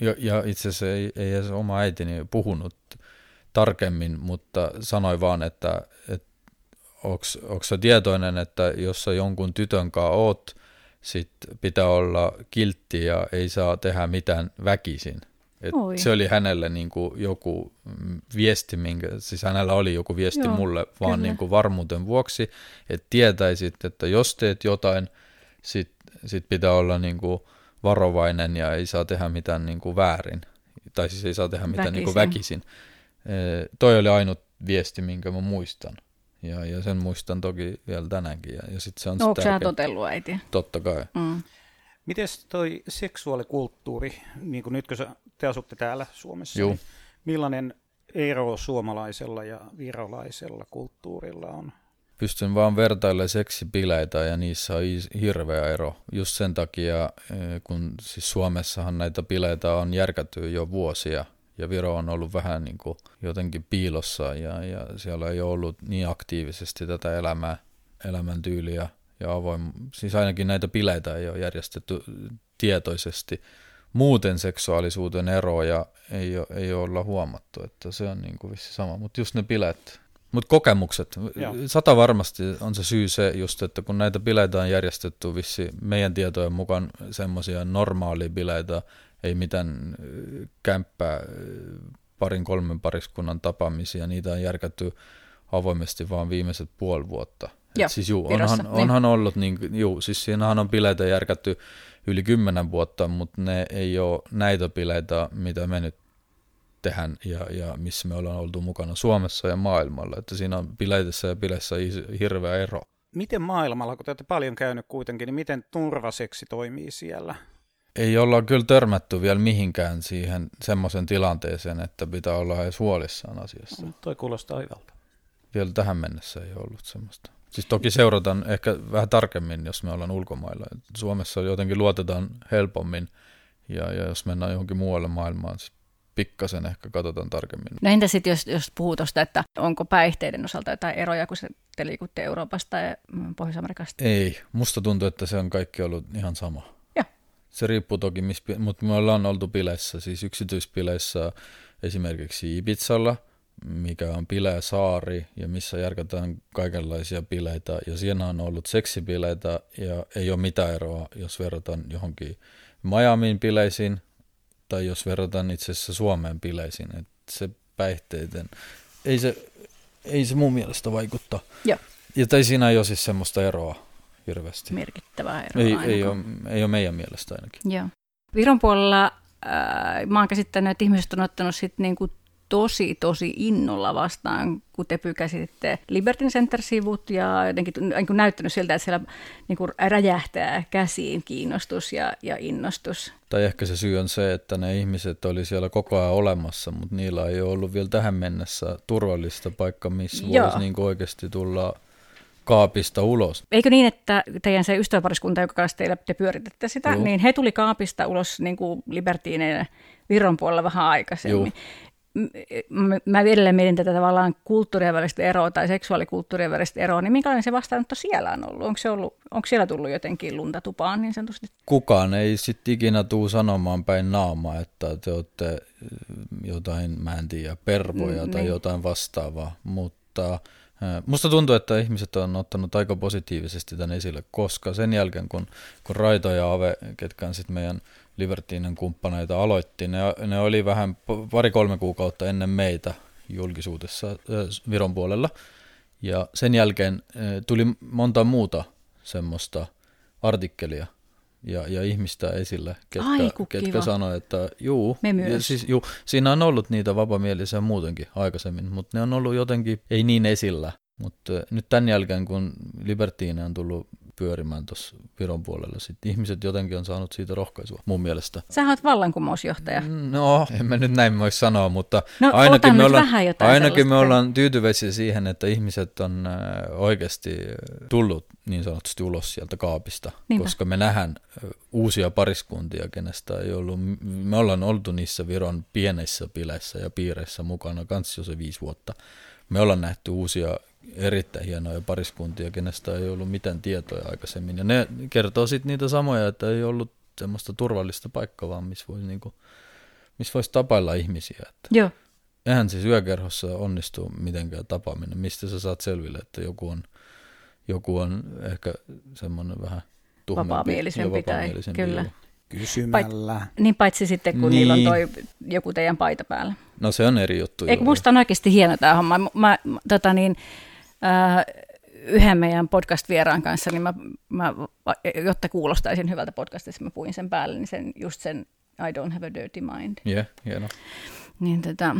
ja, ja itse asiassa ei, ei edes oma äitini puhunut tarkemmin, mutta sanoi vaan, että, että onko sä tietoinen, että jos sä jonkun tytön kanssa oot, sit pitää olla kiltti ja ei saa tehdä mitään väkisin. Et Oi. se oli hänelle niin kuin joku viesti, minkä, siis hänellä oli joku viesti Joo, mulle vaan kyllä. niin kuin varmuuden vuoksi, että tietäisit, että jos teet jotain, sit, sit pitää olla niin kuin varovainen ja ei saa tehdä mitään niin kuin väärin. Tai siis ei saa tehdä mitään niin kuin Väkisin. väkisin. E, toi oli ainut viesti, minkä mä muistan. Ja, ja sen muistan toki vielä tänäänkin. Ja, ja sit se on No, onko sä totellut äiti? Totta kai. Mm. Miten toi seksuaalikulttuuri, niin kuin nyt kun te asutte täällä Suomessa, Juu. niin millainen ero suomalaisella ja virolaisella kulttuurilla on? Pystyn vaan vertailemaan seksibileitä ja niissä on hirveä ero. Just sen takia, eh, kun siis Suomessahan näitä bileitä on järkätty jo vuosia ja Viro on ollut vähän niin kuin jotenkin piilossa ja, ja siellä ei ole ollut niin aktiivisesti tätä elämää, elämäntyyliä ja avoin, siis ainakin näitä bileitä ei ole järjestetty tietoisesti. Muuten seksuaalisuuden eroja ei, ole, ei ole olla huomattu, että se on niin kuin vissi sama, mutta just ne bileet, mutta kokemukset, Joo. sata varmasti on se syy se just, että kun näitä bileitä on järjestetty vissi meidän tietojen mukaan semmoisia normaalia bileitä, ei mitään ö, kämppää, ö, parin kolmen pariskunnan tapaamisia, niitä on järkätty avoimesti vaan viimeiset puoli vuotta. Joo, siis juu, Virossa, onhan, niin. onhan ollut, niin, juu, siis siinähän on bileitä järkätty yli kymmenen vuotta, mutta ne ei ole näitä bileitä, mitä me nyt tehdään ja, ja missä me ollaan oltu mukana Suomessa ja maailmalla. Että siinä on bileissä ja bileissä is- hirveä ero. Miten maailmalla, kun te olette paljon käynyt kuitenkin, niin miten turvaseksi toimii siellä? Ei olla kyllä törmätty vielä mihinkään siihen semmoisen tilanteeseen, että pitää olla edes huolissaan asiassa. Toi kuulostaa hyvältä. Vielä tähän mennessä ei ole ollut semmoista. Siis toki seurataan ehkä vähän tarkemmin, jos me ollaan ulkomailla. Suomessa jotenkin luotetaan helpommin, ja, ja jos mennään johonkin muualle maailmaan, siis pikkasen ehkä katsotaan tarkemmin. No entä sitten, jos, jos puhuu tuosta, että onko päihteiden osalta jotain eroja, kun se, te liikutte Euroopasta ja Pohjois-Amerikasta? Ei, musta tuntuu, että se on kaikki ollut ihan sama. Joo. Se riippuu toki, mutta me ollaan oltu bileissä, siis yksityispileissä esimerkiksi Ibizalla, mikä on bilesaari ja missä järkätään kaikenlaisia bileitä. Ja siinä on ollut seksibileitä ja ei ole mitään eroa, jos verrataan johonkin Miamiin bileisiin tai jos verrataan itse asiassa Suomeen bileisiin. Et se päihteiden, ei se, ei se mun mielestä vaikuttaa. Joo. Ja tai siinä ei ole siis semmoista eroa hirveästi. Merkittävää eroa Ei, ainakaan. ei, ole, ei ole meidän mielestä ainakin. Joo. Viron puolella äh, mä oon käsittänyt, että ihmiset on ottanut sit niinku tosi, tosi innolla vastaan, kun te pykäsitte Liberty Center-sivut ja jotenkin niin näyttänyt siltä, että siellä niin kuin räjähtää käsiin kiinnostus ja, ja innostus. Tai ehkä se syy on se, että ne ihmiset oli siellä koko ajan olemassa, mutta niillä ei ole ollut vielä tähän mennessä turvallista paikka, missä Joo. voisi niin oikeasti tulla kaapista ulos. Eikö niin, että teidän se ystäväpariskunta, joka kanssa teillä te pyöritätte sitä, Joo. niin he tuli kaapista ulos niin kuin Libertine Viron puolella vähän aikaisemmin. M- Mä edelleen mietin tätä tavallaan kulttuurien välistä eroa tai seksuaalikulttuurien välistä eroa, niin minkälainen se vastaanotto siellä on ollut? Onko, se ollut, onko siellä tullut jotenkin lunta tupaan niin sanotusti? Kukaan ei sitten ikinä tuu sanomaan päin naamaa, että te olette mm, jotain, mä en tiedä, pervoja Mm, tai niin. jotain vastaavaa, mutta Musta tuntuu, että ihmiset on ottanut aika positiivisesti tämän esille, koska sen jälkeen, kun, kun Raito ja Ave, ketkä on sitten meidän Libertinen kumppaneita aloitti, ne, ne oli vähän pari-kolme kuukautta ennen meitä julkisuudessa äh, Viron puolella. Ja sen jälkeen äh, tuli monta muuta semmoista artikkelia ja, ja ihmistä esille, ketkä, Ai, ketkä sanoi, että juu, Me myös. Ja siis, juu, siinä on ollut niitä vapamielisiä muutenkin aikaisemmin, mutta ne on ollut jotenkin ei niin esillä. Mutta nyt tämän jälkeen, kun Libertine on tullut pyörimään tuossa Viron puolella. Sitten ihmiset jotenkin on saanut siitä rohkaisua, mun mielestä. Sä oot vallankumousjohtaja. No, en mä nyt näin voi sanoa, mutta no, ainakin, me ollaan, ainakin me ollaan tyytyväisiä siihen, että ihmiset on äh, oikeasti tullut niin sanotusti ulos sieltä kaapista, Niinpä. koska me nähdään äh, uusia pariskuntia, kenestä ei ollut, me ollaan oltu niissä Viron pienissä pileissä ja piireissä mukana kanssa jo se viisi vuotta. Me ollaan nähty uusia erittäin hienoja pariskuntia, kenestä ei ollut mitään tietoja aikaisemmin. Ja ne kertoo sitten niitä samoja, että ei ollut semmoista turvallista paikkaa, vaan missä voisi niinku, missä voisi tapailla ihmisiä. Että Joo. Eihän siis yökerhossa onnistu mitenkään tapaaminen. Mistä sä saat selville, että joku on, joku on ehkä semmoinen vähän tuhmempi. Vapaamielisempi tai kyllä. Kysymällä. Pait, niin paitsi sitten, kun niin. niillä on niin. toi joku teidän paita päällä. No se on eri juttu. Eikö musta on oikeasti hieno tämä homma. Mä, mä, tota niin, yhden meidän podcast-vieraan kanssa, niin mä, mä, jotta kuulostaisin hyvältä podcastista, mä puin sen päälle, niin sen, just sen I don't have a dirty mind. Yeah, hieno. Niin, tota,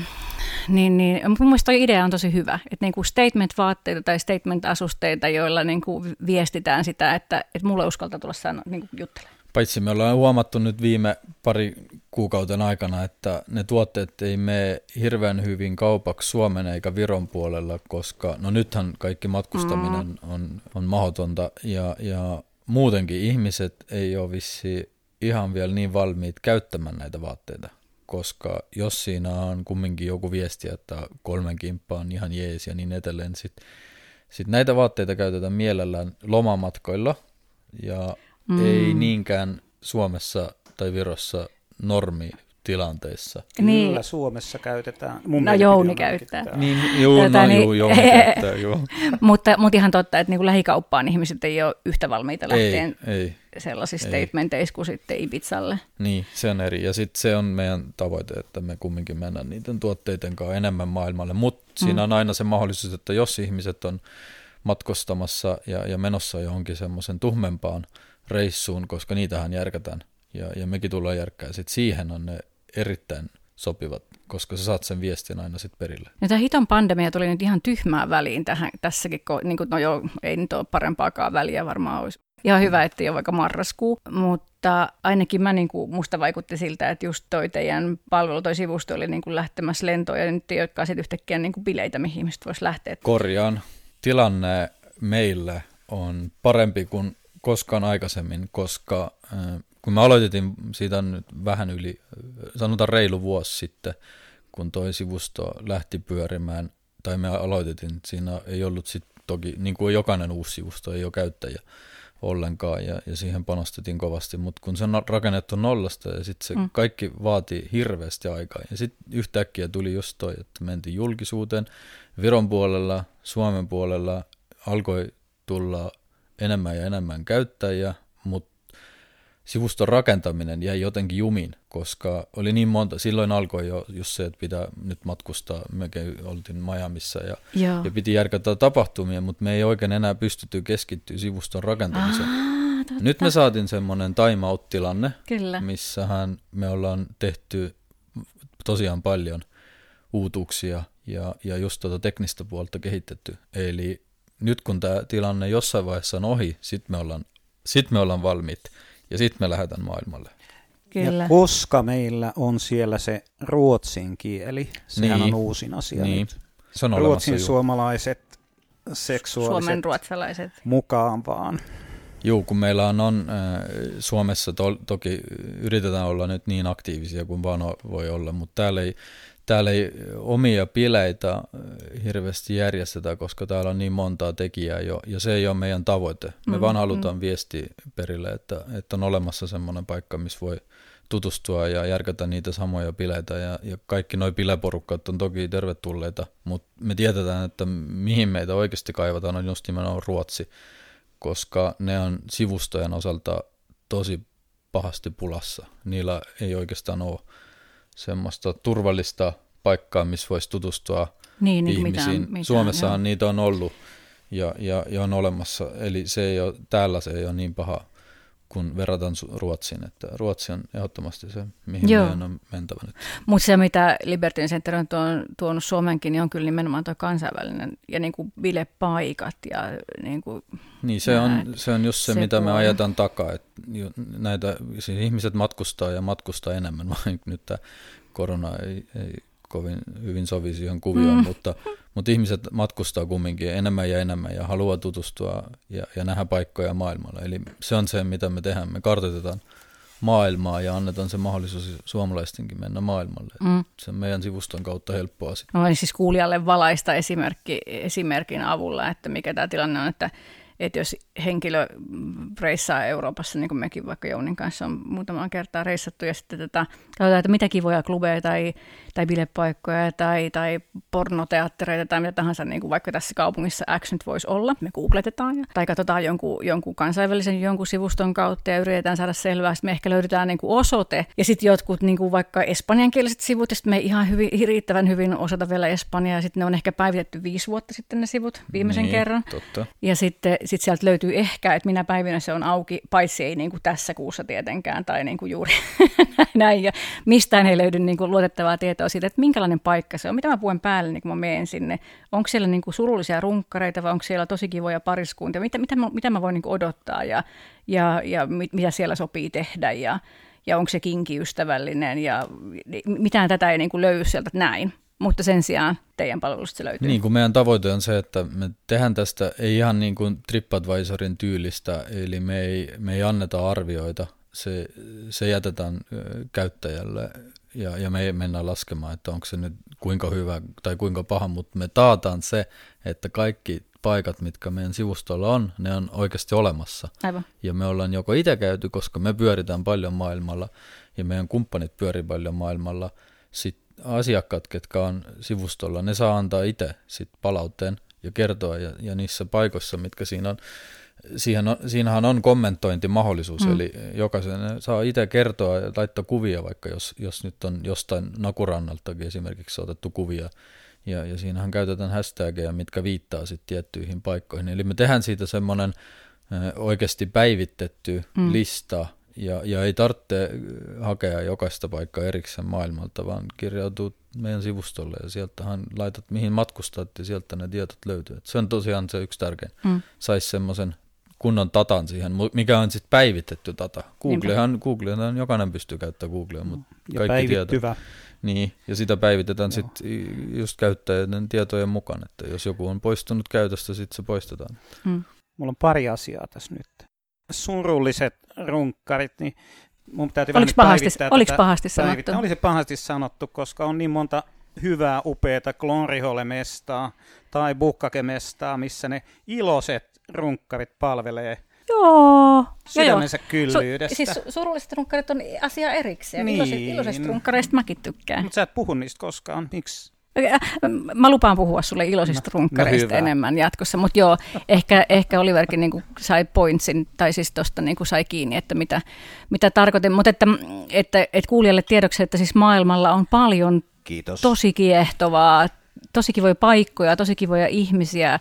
niin, niin, mun mielestä idea on tosi hyvä, että niin kuin statement-vaatteita tai statement-asusteita, joilla niin kuin viestitään sitä, että, että mulle uskaltaa tulla sanoa, niin kuin juttelemaan. Paitsi me ollaan huomattu nyt viime pari kuukauten aikana, että ne tuotteet ei mene hirveän hyvin kaupaksi Suomen eikä Viron puolella, koska no nythän kaikki matkustaminen mm. on, on mahdotonta ja, ja muutenkin ihmiset ei ole vissi ihan vielä niin valmiit käyttämään näitä vaatteita, koska jos siinä on kumminkin joku viesti, että kolmen kimppa on ihan jees ja niin edelleen, sitten sit näitä vaatteita käytetään mielellään lomamatkoilla ja mm. ei niinkään Suomessa tai Virossa normi tilanteissa. Niin. Kyllä Suomessa käytetään. Mun no Jouni käyttää. Niin, juu, no, niin, juu, Jouni käyttää, juu. mutta, mutta ihan totta, että niin lähikauppaan ihmiset ei ole yhtä valmiita lähteen ei, ei, sellaisissa ei. statementeissa kuin sitten Ibizalle. Niin, se on eri. Ja sitten se on meidän tavoite, että me kumminkin mennään niiden tuotteiden kanssa enemmän maailmalle. Mutta mm. siinä on aina se mahdollisuus, että jos ihmiset on matkustamassa ja, ja menossa johonkin semmoisen tuhmempaan reissuun, koska niitähän järkätään. Ja, ja mekin tullaan järkkää. Sitten siihen on ne erittäin sopivat, koska sä saat sen viestin aina sitten perille. Ja tämä hiton pandemia tuli nyt ihan tyhmään väliin tähän, tässäkin, niin kuin, no joo, ei nyt ole parempaakaan väliä varmaan olisi. Ihan hyvä, että ei ole vaikka marraskuu, mutta ainakin mä, niin kuin, musta vaikutti siltä, että just toi teidän palvelu, toi sivusto oli niin kuin lähtemässä lentoon ja nyt ei olekaan sitten yhtäkkiä niin kuin bileitä, mihin ihmiset voisi lähteä. Korjaan. Tilanne meille on parempi kuin koskaan aikaisemmin, koska kun me aloitettiin siitä nyt vähän yli, sanotaan reilu vuosi sitten, kun toi sivusto lähti pyörimään, tai me aloitettiin, siinä ei ollut sitten toki, niin kuin jokainen uusi sivusto, ei ole käyttäjä ollenkaan, ja, ja siihen panostettiin kovasti, mutta kun se on rakennettu nollasta, ja sitten se mm. kaikki vaati hirveästi aikaa, ja sitten yhtäkkiä tuli just toi, että mentiin julkisuuteen, Viron puolella, Suomen puolella alkoi tulla enemmän ja enemmän käyttäjiä, mutta sivuston rakentaminen jäi jotenkin jumiin, koska oli niin monta, silloin alkoi jo just se, että pitää nyt matkustaa, mekin oltiin Miamiissa ja, ja piti järkätä tapahtumia, mutta me ei oikein enää pystytty keskittyä sivuston rakentamiseen. Ah, nyt me saatiin semmoinen time out-tilanne, Kyllä. missähän me ollaan tehty tosiaan paljon uutuuksia ja, ja just tuota teknistä puolta kehitetty. Eli nyt kun tämä tilanne jossain vaiheessa on ohi, sitten me ollaan, sit me ollaan valmiit ja sitten me lähdetään maailmalle. Kyllä. Ja koska meillä on siellä se ruotsin kieli, sehän niin. on uusin asia niin. nyt. Se on Ruotsin suomalaiset seksuaaliset Suomen ruotsalaiset mukaan vaan. Joo, kun meillä on, on äh, Suomessa to, toki yritetään olla nyt niin aktiivisia kuin vaan voi olla, mutta täällä ei täällä ei omia bileitä äh, hirveästi järjestetä, koska täällä on niin montaa tekijää jo, ja se ei ole meidän tavoite. Me mm, vaan halutaan mm. viesti perille, että, että on olemassa semmoinen paikka, missä voi tutustua ja järkätä niitä samoja bileitä. Ja, ja kaikki nuo bileporukkat on toki tervetulleita, mutta me tiedetään, että mihin meitä oikeasti kaivataan on just nimenomaan Ruotsi, koska ne on sivustojen osalta tosi pahasti pulassa. Niillä ei oikeastaan ole semmoista turvallista paikkaa, missä voisi tutustua niin, niin ihmisiin. Mitään, mitään, Suomessahan joo. niitä on ollut ja, ja, ja on olemassa, eli se ei ole, täällä se ei ole niin paha kun verrataan Ruotsiin, että Ruotsi on ehdottomasti se, mihin Joo. meidän on mentävä nyt. Mutta se, mitä Liberty Center on tuonut Suomenkin, niin on kyllä nimenomaan tuo kansainvälinen ja niin kuin bilepaikat ja niin kuin Niin, se on, se on just se, se mitä me ajetaan takaa, että näitä, siis ihmiset matkustaa ja matkustaa enemmän, vaikka nyt tämä korona ei, ei kovin hyvin sovi siihen kuvioon, mm. mutta, mutta ihmiset matkustaa kumminkin enemmän ja enemmän ja haluaa tutustua ja, ja nähdä paikkoja maailmalla. Eli se on se, mitä me tehdään. Me kartoitetaan maailmaa ja annetaan se mahdollisuus suomalaistenkin mennä maailmalle. Mm. Se on meidän sivuston kautta helppo asia. Mä siis kuulijalle valaista esimerkki, esimerkin avulla, että mikä tämä tilanne on, että että jos henkilö reissaa Euroopassa, niin kuin mekin vaikka Jounin kanssa on muutamaan kertaa reissattu, ja sitten tätä, katsotaan, että mitä kivoja klubeja tai, tai bilepaikkoja tai, tai pornoteattereita tai mitä tahansa, niin kuin vaikka tässä kaupungissa X nyt voisi olla, me googletetaan, ja, tai katsotaan jonkun, jonkun kansainvälisen jonkun sivuston kautta ja yritetään saada selvää, että me ehkä löydetään niin kuin osoite, ja sitten jotkut niin kuin vaikka espanjankieliset sivut, ja sitten me ihan hyvin, riittävän hyvin osata vielä espanjaa, ja sitten ne on ehkä päivitetty viisi vuotta sitten ne sivut viimeisen niin, kerran. Totta. Ja sitten sitten sieltä löytyy ehkä, että minä päivinä se on auki, paitsi ei niin kuin tässä kuussa tietenkään tai niin kuin juuri näin. Ja mistään ei löydy niin kuin luotettavaa tietoa siitä, että minkälainen paikka se on, mitä mä puen päälle, niin kun mä menen sinne. Onko siellä niin kuin surullisia runkkareita vai onko siellä tosi kivoja pariskuntia, mitä, mitä, mä, mitä mä voin niin kuin odottaa ja, ja, ja mit, mitä siellä sopii tehdä ja, ja onko se kinkiystävällinen ja mitään tätä ei niin kuin löydy sieltä näin mutta sen sijaan teidän palvelusta se löytyy. Niin kuin meidän tavoite on se, että me tehdään tästä ei ihan niin kuin TripAdvisorin tyylistä, eli me ei, me ei anneta arvioita, se, se jätetään käyttäjälle ja, ja me ei mennä laskemaan, että onko se nyt kuinka hyvä tai kuinka paha, mutta me taataan se, että kaikki paikat, mitkä meidän sivustolla on, ne on oikeasti olemassa. Aivan. Ja me ollaan joko itse käyty, koska me pyöritään paljon maailmalla ja meidän kumppanit pyörii paljon maailmalla, sitten asiakkaat, ketkä on sivustolla, ne saa antaa itse sit palautteen ja kertoa, ja, ja niissä paikoissa, mitkä siinä on, siihen on, siinähän on kommentointimahdollisuus, mm. eli jokaisen saa itse kertoa ja laittaa kuvia, vaikka jos, jos nyt on jostain Nakurannaltakin esimerkiksi otettu kuvia, ja, ja siinähän käytetään hashtageja, mitkä viittaa sitten tiettyihin paikkoihin. Eli me tehdään siitä semmoinen oikeasti päivitetty mm. lista, ja, ja ei tarvitse hakea jokaista paikkaa erikseen maailmalta, vaan kirjautuu meidän sivustolle ja sieltähän laitat mihin matkustat ja sieltä ne tiedot löytyy. Et se on tosiaan se yksi tärkein. Mm. Saisi semmoisen kunnon datan siihen, mikä on sitten päivitetty data. Googlehan, Googlehan jokainen pystyy käyttämään Googlea, mutta ja kaikki. Tieto, niin, ja sitä päivitetään sitten just käyttäjien tietojen mukaan, että jos joku on poistunut käytöstä, sitten se poistetaan. Mm. Mulla on pari asiaa tässä nyt surulliset runkkarit, niin mun täytyy oliko vähän pahasti, oliko pahasti sanottu? Oli se pahasti sanottu, koska on niin monta hyvää, upeata Glonriholle-mestaa tai Bukkake-mestaa, missä ne iloiset runkkarit palvelee Joo. Sydämensä kyllyydestä. Su- siis surulliset runkkarit on asia erikseen. Niin. Iloiset, iloisista runkkareista mäkin tykkään. Mutta sä et puhu niistä koskaan. Miksi? Mä lupaan puhua sulle iloisista no, runkkareista no enemmän jatkossa, mutta joo, ehkä, ehkä Oliverkin niin kuin sai pointsin, tai siis tuosta niin sai kiinni, että mitä, mitä tarkoitin. Mutta että, että, että kuulijalle tiedoksi, että siis maailmalla on paljon Kiitos. tosi kiehtovaa, tosi kivoja paikkoja, tosi kivoja ihmisiä,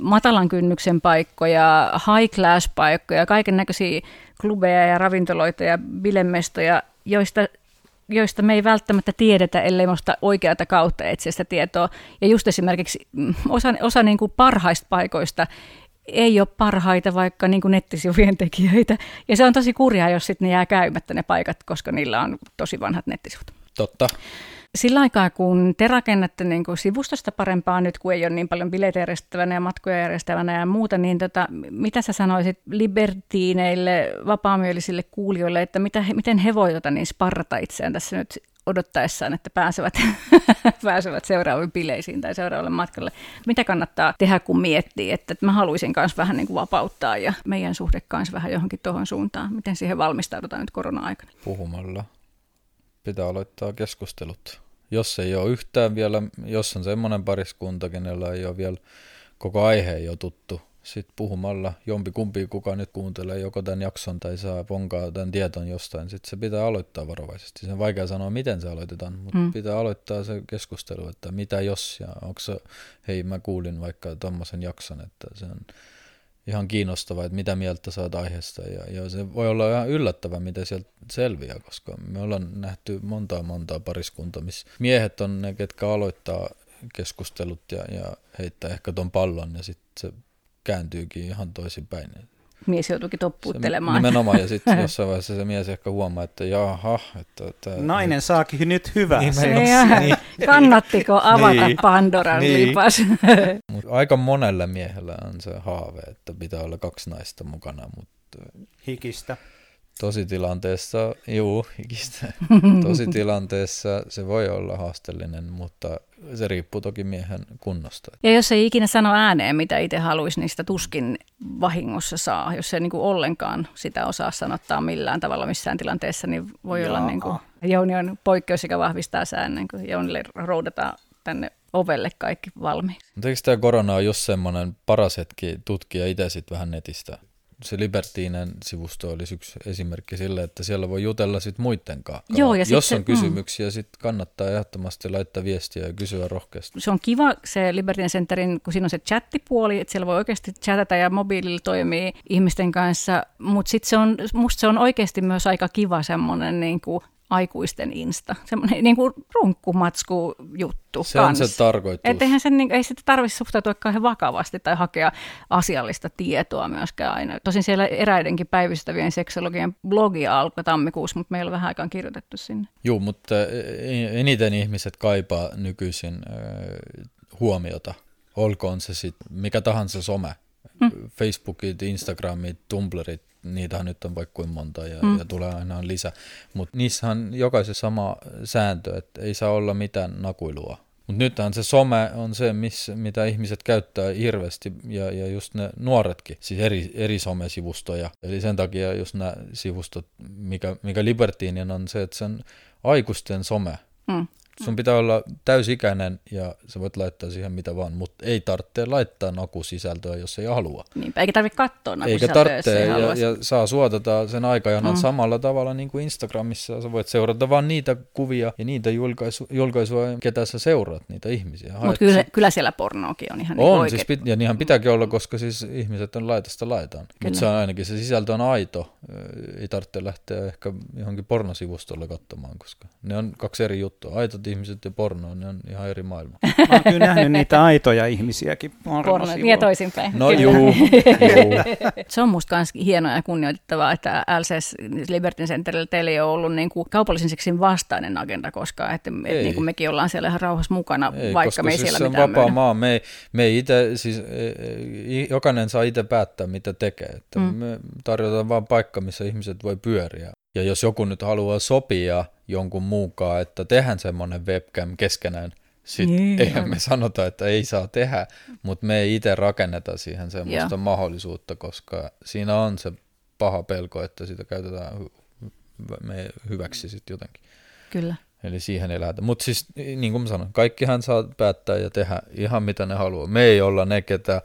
matalan kynnyksen paikkoja, high class paikkoja, kaiken näköisiä klubeja ja ravintoloita ja bilemestoja, joista joista me ei välttämättä tiedetä, ellei minusta oikeata kautta etsiä sitä tietoa. Ja just esimerkiksi mm, osa, osa niin kuin parhaista paikoista ei ole parhaita vaikka niin kuin nettisivujen tekijöitä. Ja se on tosi kurjaa, jos sitten ne jää käymättä ne paikat, koska niillä on tosi vanhat nettisivut. Totta. Sillä aikaa, kun te rakennatte niin kuin sivustosta parempaa nyt, kun ei ole niin paljon bileitä järjestävänä ja matkoja järjestävänä ja muuta, niin tota, mitä sä sanoisit libertiineille, vapaamielisille kuulijoille, että mitä, miten he voivat tota, niin sparrata itseään tässä nyt odottaessaan, että pääsevät, pääsevät seuraaviin bileisiin tai seuraavalle matkalle. Mitä kannattaa tehdä, kun miettii, että mä haluaisin myös vähän niin kuin vapauttaa ja meidän suhde kanssa vähän johonkin tuohon suuntaan. Miten siihen valmistaudutaan nyt korona-aikana? Puhumalla pitää aloittaa keskustelut. Jos ei ole yhtään vielä, jos on semmoinen pariskunta, kenellä ei ole vielä koko aihe jo tuttu, sitten puhumalla jompi kumpi, kuka nyt kuuntelee joko tämän jakson tai saa ponkaa tämän tieton jostain, sitten se pitää aloittaa varovaisesti. Se on vaikea sanoa, miten se aloitetaan, mutta mm. pitää aloittaa se keskustelu, että mitä jos ja onko se, hei mä kuulin vaikka tuommoisen jakson, että se on ihan kiinnostava, että mitä mieltä saat aiheesta ja, ja se voi olla ihan yllättävää, miten sieltä selviää, koska me ollaan nähty montaa montaa pariskuntaa, missä miehet on ne, ketkä aloittaa keskustelut ja, ja heittää ehkä ton pallon ja sitten se kääntyykin ihan toisinpäin. Mies joutuukin toppuuttelemaan. Nimenomaan, ja sitten jossain vaiheessa se mies ehkä huomaa, että jaha. Että, että, Nainen saakin nyt hyvää. Niin. Kannattiko avata niin. Pandoran niin. lipas? Aika monella miehellä on se haave, että pitää olla kaksi naista mukana. Mutta Hikistä. Tositilanteessa, juu, hikistä. Tositilanteessa se voi olla haasteellinen, mutta se riippuu toki miehen kunnosta. Ja jos ei ikinä sano ääneen, mitä itse haluaisi, niin sitä tuskin vahingossa saa. Jos ei niin kuin ollenkaan sitä osaa sanottaa millään tavalla missään tilanteessa, niin voi Jaa. olla niin kuin, Jouni on poikkeus, joka vahvistaa säännön, kun Jounille roudataan tänne ovelle kaikki valmiiksi. Mutta eikö tämä korona ole just semmoinen paras hetki tutkia itse sitten vähän netistä? Se Libertinen sivusto olisi yksi esimerkki sille, että siellä voi jutella sitten muiden kanssa. Joo, ja Jos on se, kysymyksiä, mm. sitten kannattaa ehdottomasti laittaa viestiä ja kysyä rohkeasti. Se on kiva se Libertinen Centerin, kun siinä on se chattipuoli, että siellä voi oikeasti chatata ja mobiililla toimii ihmisten kanssa, mutta sitten se on, musta se on oikeasti myös aika kiva semmoinen niin kuin aikuisten insta, semmoinen niin kuin runkkumatsku juttu Se kans. on se tarkoitus. Että eihän sen, niin, ei sitä tarvitse suhtautua kauhean vakavasti tai hakea asiallista tietoa myöskään aina. Tosin siellä eräidenkin päivystävien seksologien blogia alkoi tammikuussa, mutta meillä on vähän aikaan kirjoitettu sinne. Joo, mutta e, eniten ihmiset kaipaa nykyisin äh, huomiota, olkoon se sitten mikä tahansa some. Mm. Facebookit, Instagramit, Tumblrit, niitä nyt on vaikka kuin monta ja, mm. ja tulee aina lisää. Mutta niissä on jokaisessa sama sääntö, että ei saa olla mitään nakuilua. Mutta nythän se some on se, missä, mitä ihmiset käyttää hirveästi ja, ja just ne nuoretkin, siis eri, eri somesivustoja. Eli sen takia just nämä sivustot, mikä, mikä Libertinin on se, että se on aikuisten some. Mm. Sun pitää olla täysikäinen ja sä voit laittaa siihen mitä vaan, mutta ei tarvitse laittaa nakusisältöä, jos ei halua. Niinpä, eikä tarvitse katsoa Eikä tarvitse, ja, ja saa suotata sen aikajanan mm. samalla tavalla niin kuin Instagramissa. Sä voit seurata vaan niitä kuvia ja niitä julkaisu, julkaisua, ketä sä seuraat, niitä ihmisiä. Mutta kyllä, kyllä siellä pornoakin on ihan On, niin siis pit, ja niinhän pitääkin olla, koska siis ihmiset on laitasta laitaan. Mutta se on ainakin, se sisältö on aito. Ei tarvitse lähteä ehkä johonkin pornosivustolle katsomaan, koska ne on kaksi eri juttua. Ihmiset ja porno, ne on ihan eri maailma. Mä oon kyllä nähnyt niitä aitoja ihmisiäkin porno, ja toisinpäin. No juu, juu. Se on musta myös hienoa ja kunnioitettavaa, että LCS Liberty Centerillä teillä ei ole ollut niin kuin kaupallisen seksin vastainen agenda koskaan, että et, niin kuin mekin ollaan siellä ihan rauhassa mukana, ei, vaikka me ei siis siellä se mitään on vapaa maa. Me, me ei ite, siis, e, e, jokainen saa itse päättää, mitä tekee. Että mm. Me tarjotaan vain paikka, missä ihmiset voi pyöriä. Ja jos joku nyt haluaa sopia jonkun muukaan, että tehdään semmoinen webcam keskenään, sitten niin, eihän me sanota, että ei saa tehdä, mutta me ei itse rakenneta siihen semmoista ja. mahdollisuutta, koska siinä on se paha pelko, että sitä käytetään me hyväksi sitten jotenkin. Kyllä. Eli siihen ei lähdetä. Mutta siis niin kuin mä sanoin, kaikkihan saa päättää ja tehdä ihan mitä ne haluaa. Me ei olla ne, ketä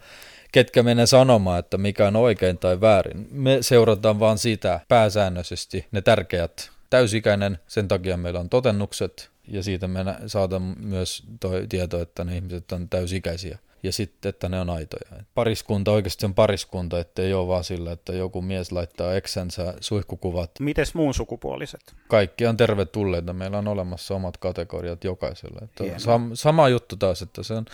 ketkä menee sanomaan, että mikä on oikein tai väärin. Me seurataan vaan sitä pääsäännöllisesti, ne tärkeät täysikäinen, sen takia meillä on totennukset ja siitä me saadaan myös toi tieto, että ne ihmiset on täysikäisiä ja sitten, että ne on aitoja. Pariskunta oikeasti on pariskunta, ettei ole vaan sillä, että joku mies laittaa eksensä suihkukuvat. Mites muun sukupuoliset? Kaikki on tervetulleita. Meillä on olemassa omat kategoriat jokaiselle. Että sam- sama juttu taas, että se on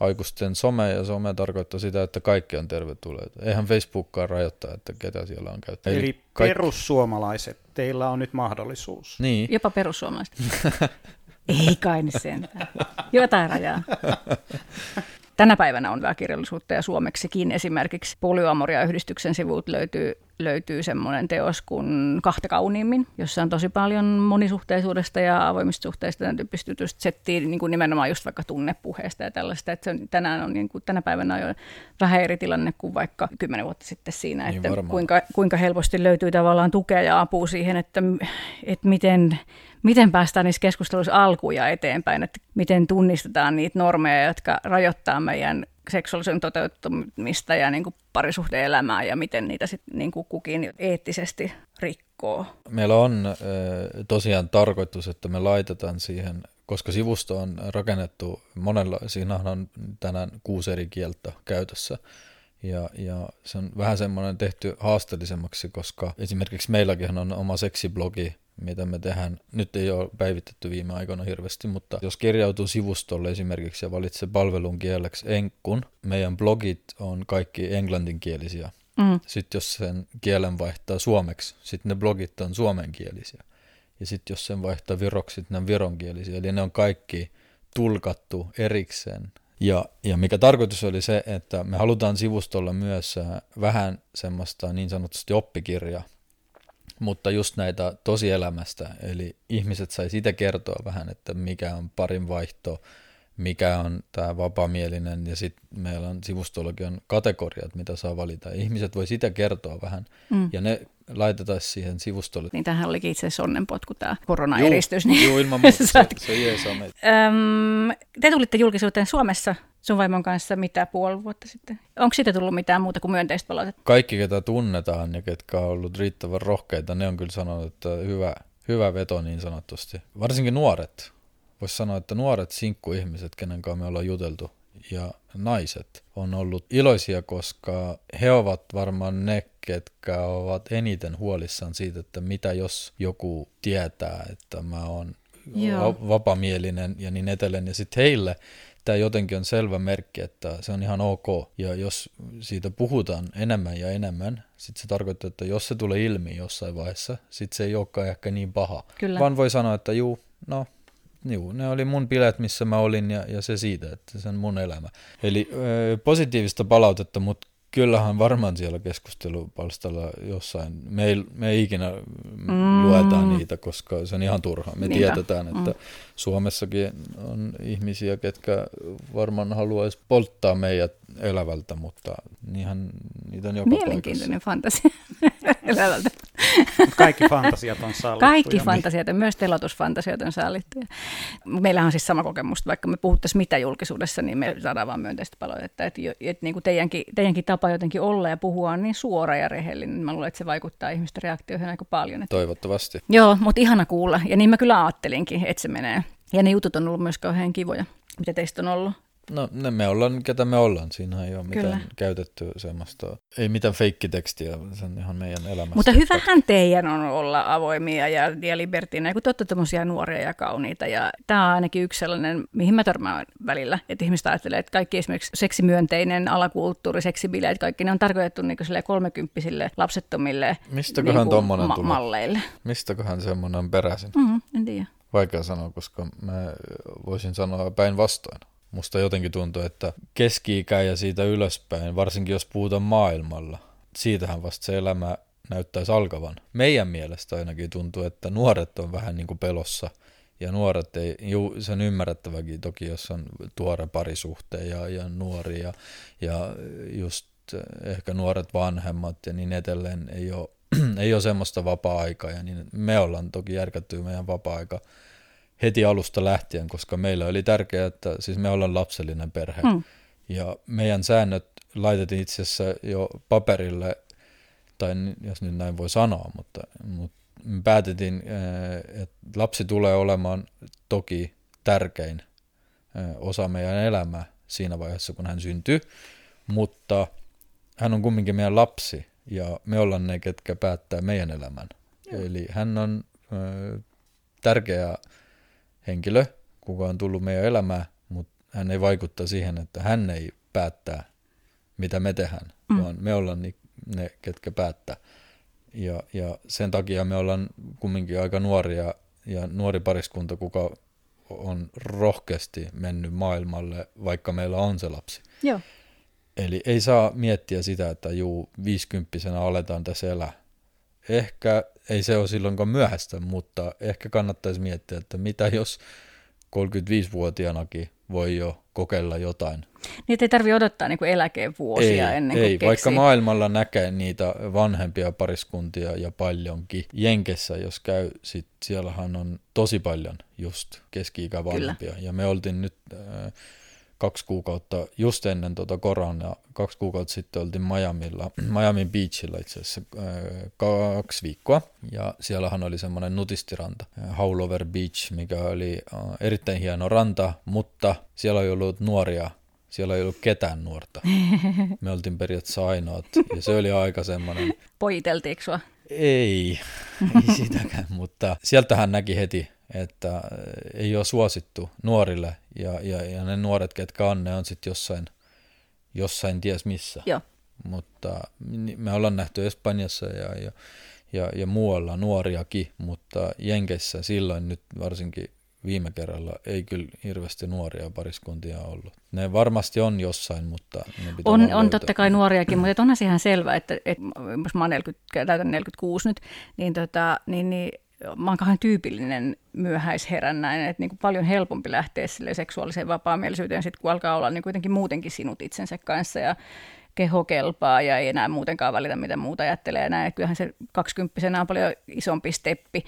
aikuisten some ja some tarkoittaa sitä, että kaikki on tervetulleita. Eihän Facebookkaan rajoittaa, että ketä siellä on käyttänyt. Eli, Eli kaikki... perussuomalaiset, teillä on nyt mahdollisuus. Niin. Jopa perussuomalaiset. Ei kai nyt sentään. Jotain rajaa. Tänä päivänä on väkirjallisuutta ja suomeksikin. Esimerkiksi Polyamoria-yhdistyksen sivut löytyy löytyy semmoinen teos kuin Kahta kauniimmin, jossa on tosi paljon monisuhteisuudesta ja avoimista suhteista tämän tyyppistä jutusta settiin niin kuin nimenomaan just vaikka tunnepuheesta ja tällaista. Että se on, tänään on niin kuin, tänä päivänä on jo vähän eri tilanne kuin vaikka kymmenen vuotta sitten siinä, niin että kuinka, kuinka helposti löytyy tavallaan tukea ja apua siihen, että, että miten miten päästään niissä keskusteluissa alkuun ja eteenpäin, että miten tunnistetaan niitä normeja, jotka rajoittaa meidän seksuaalisen toteuttamista ja niin kuin parisuhdeelämää ja miten niitä sitten niin kuin kukin eettisesti rikkoo. Meillä on tosiaan tarkoitus, että me laitetaan siihen, koska sivusto on rakennettu monella, siinä on tänään kuusi eri kieltä käytössä, ja, ja se on vähän semmoinen tehty haasteellisemmaksi, koska esimerkiksi meilläkin on oma seksiblogi, mitä me tehdään. Nyt ei ole päivitetty viime aikoina hirveästi, mutta jos kirjautuu sivustolle esimerkiksi ja valitsee palvelun kieleksi enkkun, meidän blogit on kaikki englanninkielisiä. Mm. Sitten jos sen kielen vaihtaa suomeksi, sitten ne blogit on suomenkielisiä. Ja sitten jos sen vaihtaa viroksi, sitten ne on vironkielisiä. Eli ne on kaikki tulkattu erikseen. Ja, ja mikä tarkoitus oli se, että me halutaan sivustolla myös äh, vähän semmoista niin sanotusti oppikirjaa, mutta just näitä tosielämästä, eli ihmiset sai sitä kertoa vähän, että mikä on parin vaihto, mikä on tämä vapamielinen, ja sitten meillä on sivustollakin kategoriat, mitä saa valita. Ihmiset voi sitä kertoa vähän, mm. ja ne laitetaan siihen sivustolle. Niin tähän olikin itse asiassa onnenpotku tämä koronaeristys. Juu, niin juu ilman muuta, se, se jeesaa meitä. te tulitte julkisuuteen Suomessa sun vaimon kanssa mitä puoli vuotta sitten. Onko siitä tullut mitään muuta kuin myönteistä palautetta? Kaikki, ketä tunnetaan ja ketkä on ollut riittävän rohkeita, ne on kyllä sanonut, että hyvä, hyvä veto niin sanottusti. Varsinkin nuoret. Voisi sanoa, että nuoret sinkkuihmiset, kenen kanssa me ollaan juteltu, ja naiset on ollut iloisia, koska he ovat varmaan ne, ketkä ovat eniten huolissaan siitä, että mitä jos joku tietää, että mä oon Joo. vapamielinen ja niin edelleen. Ja sitten heille tämä jotenkin on selvä merkki, että se on ihan ok. Ja jos siitä puhutaan enemmän ja enemmän, sitten se tarkoittaa, että jos se tulee ilmi jossain vaiheessa, sitten se ei olekaan ehkä niin paha. Kyllä. Vaan voi sanoa, että juu, no Juu, ne oli mun bileet, missä mä olin ja, ja se siitä, että se on mun elämä. Eli ö, positiivista palautetta, mutta kyllähän varmaan siellä keskustelupalstalla jossain, me ei, me ei ikinä mm. lueta niitä, koska se on ihan turha. Me Niinpä. tiedetään, että mm. Suomessakin on ihmisiä, ketkä varmaan haluaisi polttaa meidät elävältä, mutta niinhän niitä on joka Mielenkiintoinen fantasia elävältä. Kaikki fantasiat on sallittu. Kaikki fantasiat, ja myös telotusfantasiat on sallittu. Meillähän on siis sama kokemus, vaikka me puhuttaisiin mitä julkisuudessa, niin me saadaan vaan myönteistä palautetta. Että, että niin kuin teidänkin, teidänkin tapa jotenkin olla ja puhua on niin suora ja rehellinen. Mä luulen, että se vaikuttaa ihmisten reaktioihin aika paljon. Että... Toivottavasti. Joo, mutta ihana kuulla. Ja niin mä kyllä ajattelinkin, että se menee. Ja ne jutut on ollut myös kauhean kivoja. Mitä teistä on ollut? No ne me ollaan, ketä me ollaan. Siinä ei ole Kyllä. mitään käytetty semmoista, ei mitään feikkitekstiä, se on ihan meidän elämässä. Mutta hyvähän teidän on olla avoimia ja, ja libertiina, kun te olette tämmöisiä nuoria ja kauniita. Ja tämä on ainakin yksi sellainen, mihin mä törmään välillä, että ihmiset ajattelee, että kaikki esimerkiksi seksimyönteinen alakulttuuri, seksibileet, kaikki ne on tarkoitettu niin kolmekymppisille lapsettomille Mistäköhän niin tommonen ma- malleille. Mistäköhän semmoinen peräisin? Mm, en tiedä. Vaikea sanoa, koska mä voisin sanoa päinvastoin. Musta jotenkin tuntuu, että keski-ikä ja siitä ylöspäin, varsinkin jos puhutaan maailmalla, siitähän vasta se elämä näyttäisi alkavan. Meidän mielestä ainakin tuntuu, että nuoret on vähän niin kuin pelossa. Ja nuoret ei, juu, se on ymmärrettäväkin toki, jos on tuore parisuhteen ja, ja nuori ja, ja just ehkä nuoret vanhemmat ja niin edelleen ei ole, ei ole semmoista vapaa-aikaa. Ja niin me ollaan toki järkätty meidän vapaa-aika heti alusta lähtien, koska meillä oli tärkeää, että siis me ollaan lapsellinen perhe. Hmm. Ja meidän säännöt laitettiin itse asiassa jo paperille, tai jos nyt näin voi sanoa, mutta, mutta me päätettiin, eh, että lapsi tulee olemaan toki tärkein eh, osa meidän elämää siinä vaiheessa, kun hän syntyy, mutta hän on kumminkin meidän lapsi, ja me ollaan ne, ketkä päättää meidän elämän. Joo. Eli hän on äh, tärkeä henkilö, kuka on tullut meidän elämään, mutta hän ei vaikuttaa siihen, että hän ei päättää, mitä me tehdään, mm. vaan me ollaan ni, ne, ketkä päättää. Ja, ja sen takia me ollaan kumminkin aika nuoria ja nuori pariskunta, kuka on rohkeasti mennyt maailmalle, vaikka meillä on se lapsi. Joo. Eli ei saa miettiä sitä, että juu, viisikymppisenä aletaan tässä elää. Ehkä ei se ole silloinkaan myöhäistä, mutta ehkä kannattaisi miettiä, että mitä jos 35-vuotiaanakin voi jo kokeilla jotain. Niin, ei tarvitse odottaa niin kuin eläkevuosia ei, ennen kuin Ei, keksii. vaikka maailmalla näkee niitä vanhempia pariskuntia ja paljonkin. Jenkessä, jos käy, sit siellähän on tosi paljon just keski-ikä vanhempia. Kyllä. Ja me oltiin nyt äh, kaksi kuukautta just ennen tuota koronaa, kaksi kuukautta sitten oltiin Miamilla, Miami Beachilla itse asiassa äh, kaksi viikkoa. Ja siellähän oli semmoinen nutistiranta, äh, Howlover Beach, mikä oli äh, erittäin hieno ranta, mutta siellä ei ollut nuoria siellä ei ollut ketään nuorta. Me oltiin periaatteessa ainoat, ja se oli aika semmoinen... Pojiteltiinko sua? Ei, ei sitäkään, mutta sieltähän näki heti, että ei ole suosittu nuorille ja, ja, ja ne nuoret, ketkä on, ne on sitten jossain, jossain ties missä. Joo. Mutta me ollaan nähty Espanjassa ja, ja, ja, ja muualla nuoriakin, mutta Jenkeissä silloin nyt varsinkin viime kerralla ei kyllä hirveästi nuoria pariskuntia ollut. Ne varmasti on jossain, mutta ne pitää On, on totta kai nuoriakin, mutta onhan se ihan selvä, että, että jos mä oon 40, täytän 46 nyt, niin, tota, niin, niin mä oon kauhean tyypillinen myöhäisherännäinen, että niin kuin paljon helpompi lähteä sille seksuaaliseen vapaamielisyyteen, sit kun alkaa olla niin kuitenkin muutenkin sinut itsensä kanssa ja keho kelpaa ja ei enää muutenkaan välitä, mitä muuta ajattelee. Ja näin. Kyllähän se kaksikymppisenä on paljon isompi steppi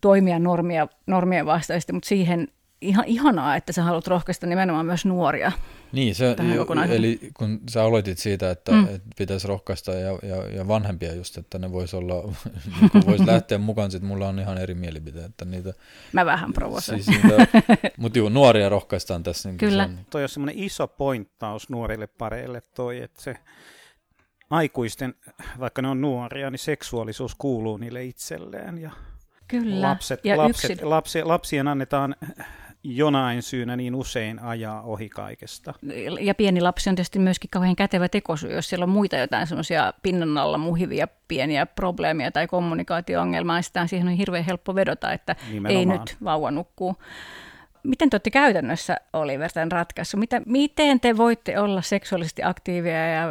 toimia normia, normien vastaisesti, mutta siihen ihan ihanaa, että sä haluat rohkaista nimenomaan myös nuoria. Niin, se, jo, eli kun sä aloitit siitä, että, mm. että pitäisi rohkaista ja, ja, ja vanhempia just, että ne vois olla, niin vois lähteä mukaan, sit mulla on ihan eri mielipiteet. Että niitä, Mä vähän provosoin. Siis mutta juu, nuoria rohkaistaan tässä. Niin Kyllä. Sen. Toi on semmoinen iso pointtaus nuorille pareille toi, että se aikuisten, vaikka ne on nuoria, niin seksuaalisuus kuuluu niille itselleen ja Kyllä. Lapset, ja lapset, yksin... lapsi, lapsien annetaan jonain syynä niin usein ajaa ohi kaikesta. Ja pieni lapsi on tietysti myöskin kauhean kätevä tekosyy, jos siellä on muita jotain semmoisia pinnan alla muhivia pieniä probleemia tai kommunikaatio-ongelmaa, niin sitä siihen on hirveän helppo vedota, että Nimenomaan. ei nyt vauva nukkuu. Miten te olette käytännössä, Oliver, tämän ratkaisu? Mitä, miten te voitte olla seksuaalisesti aktiivia ja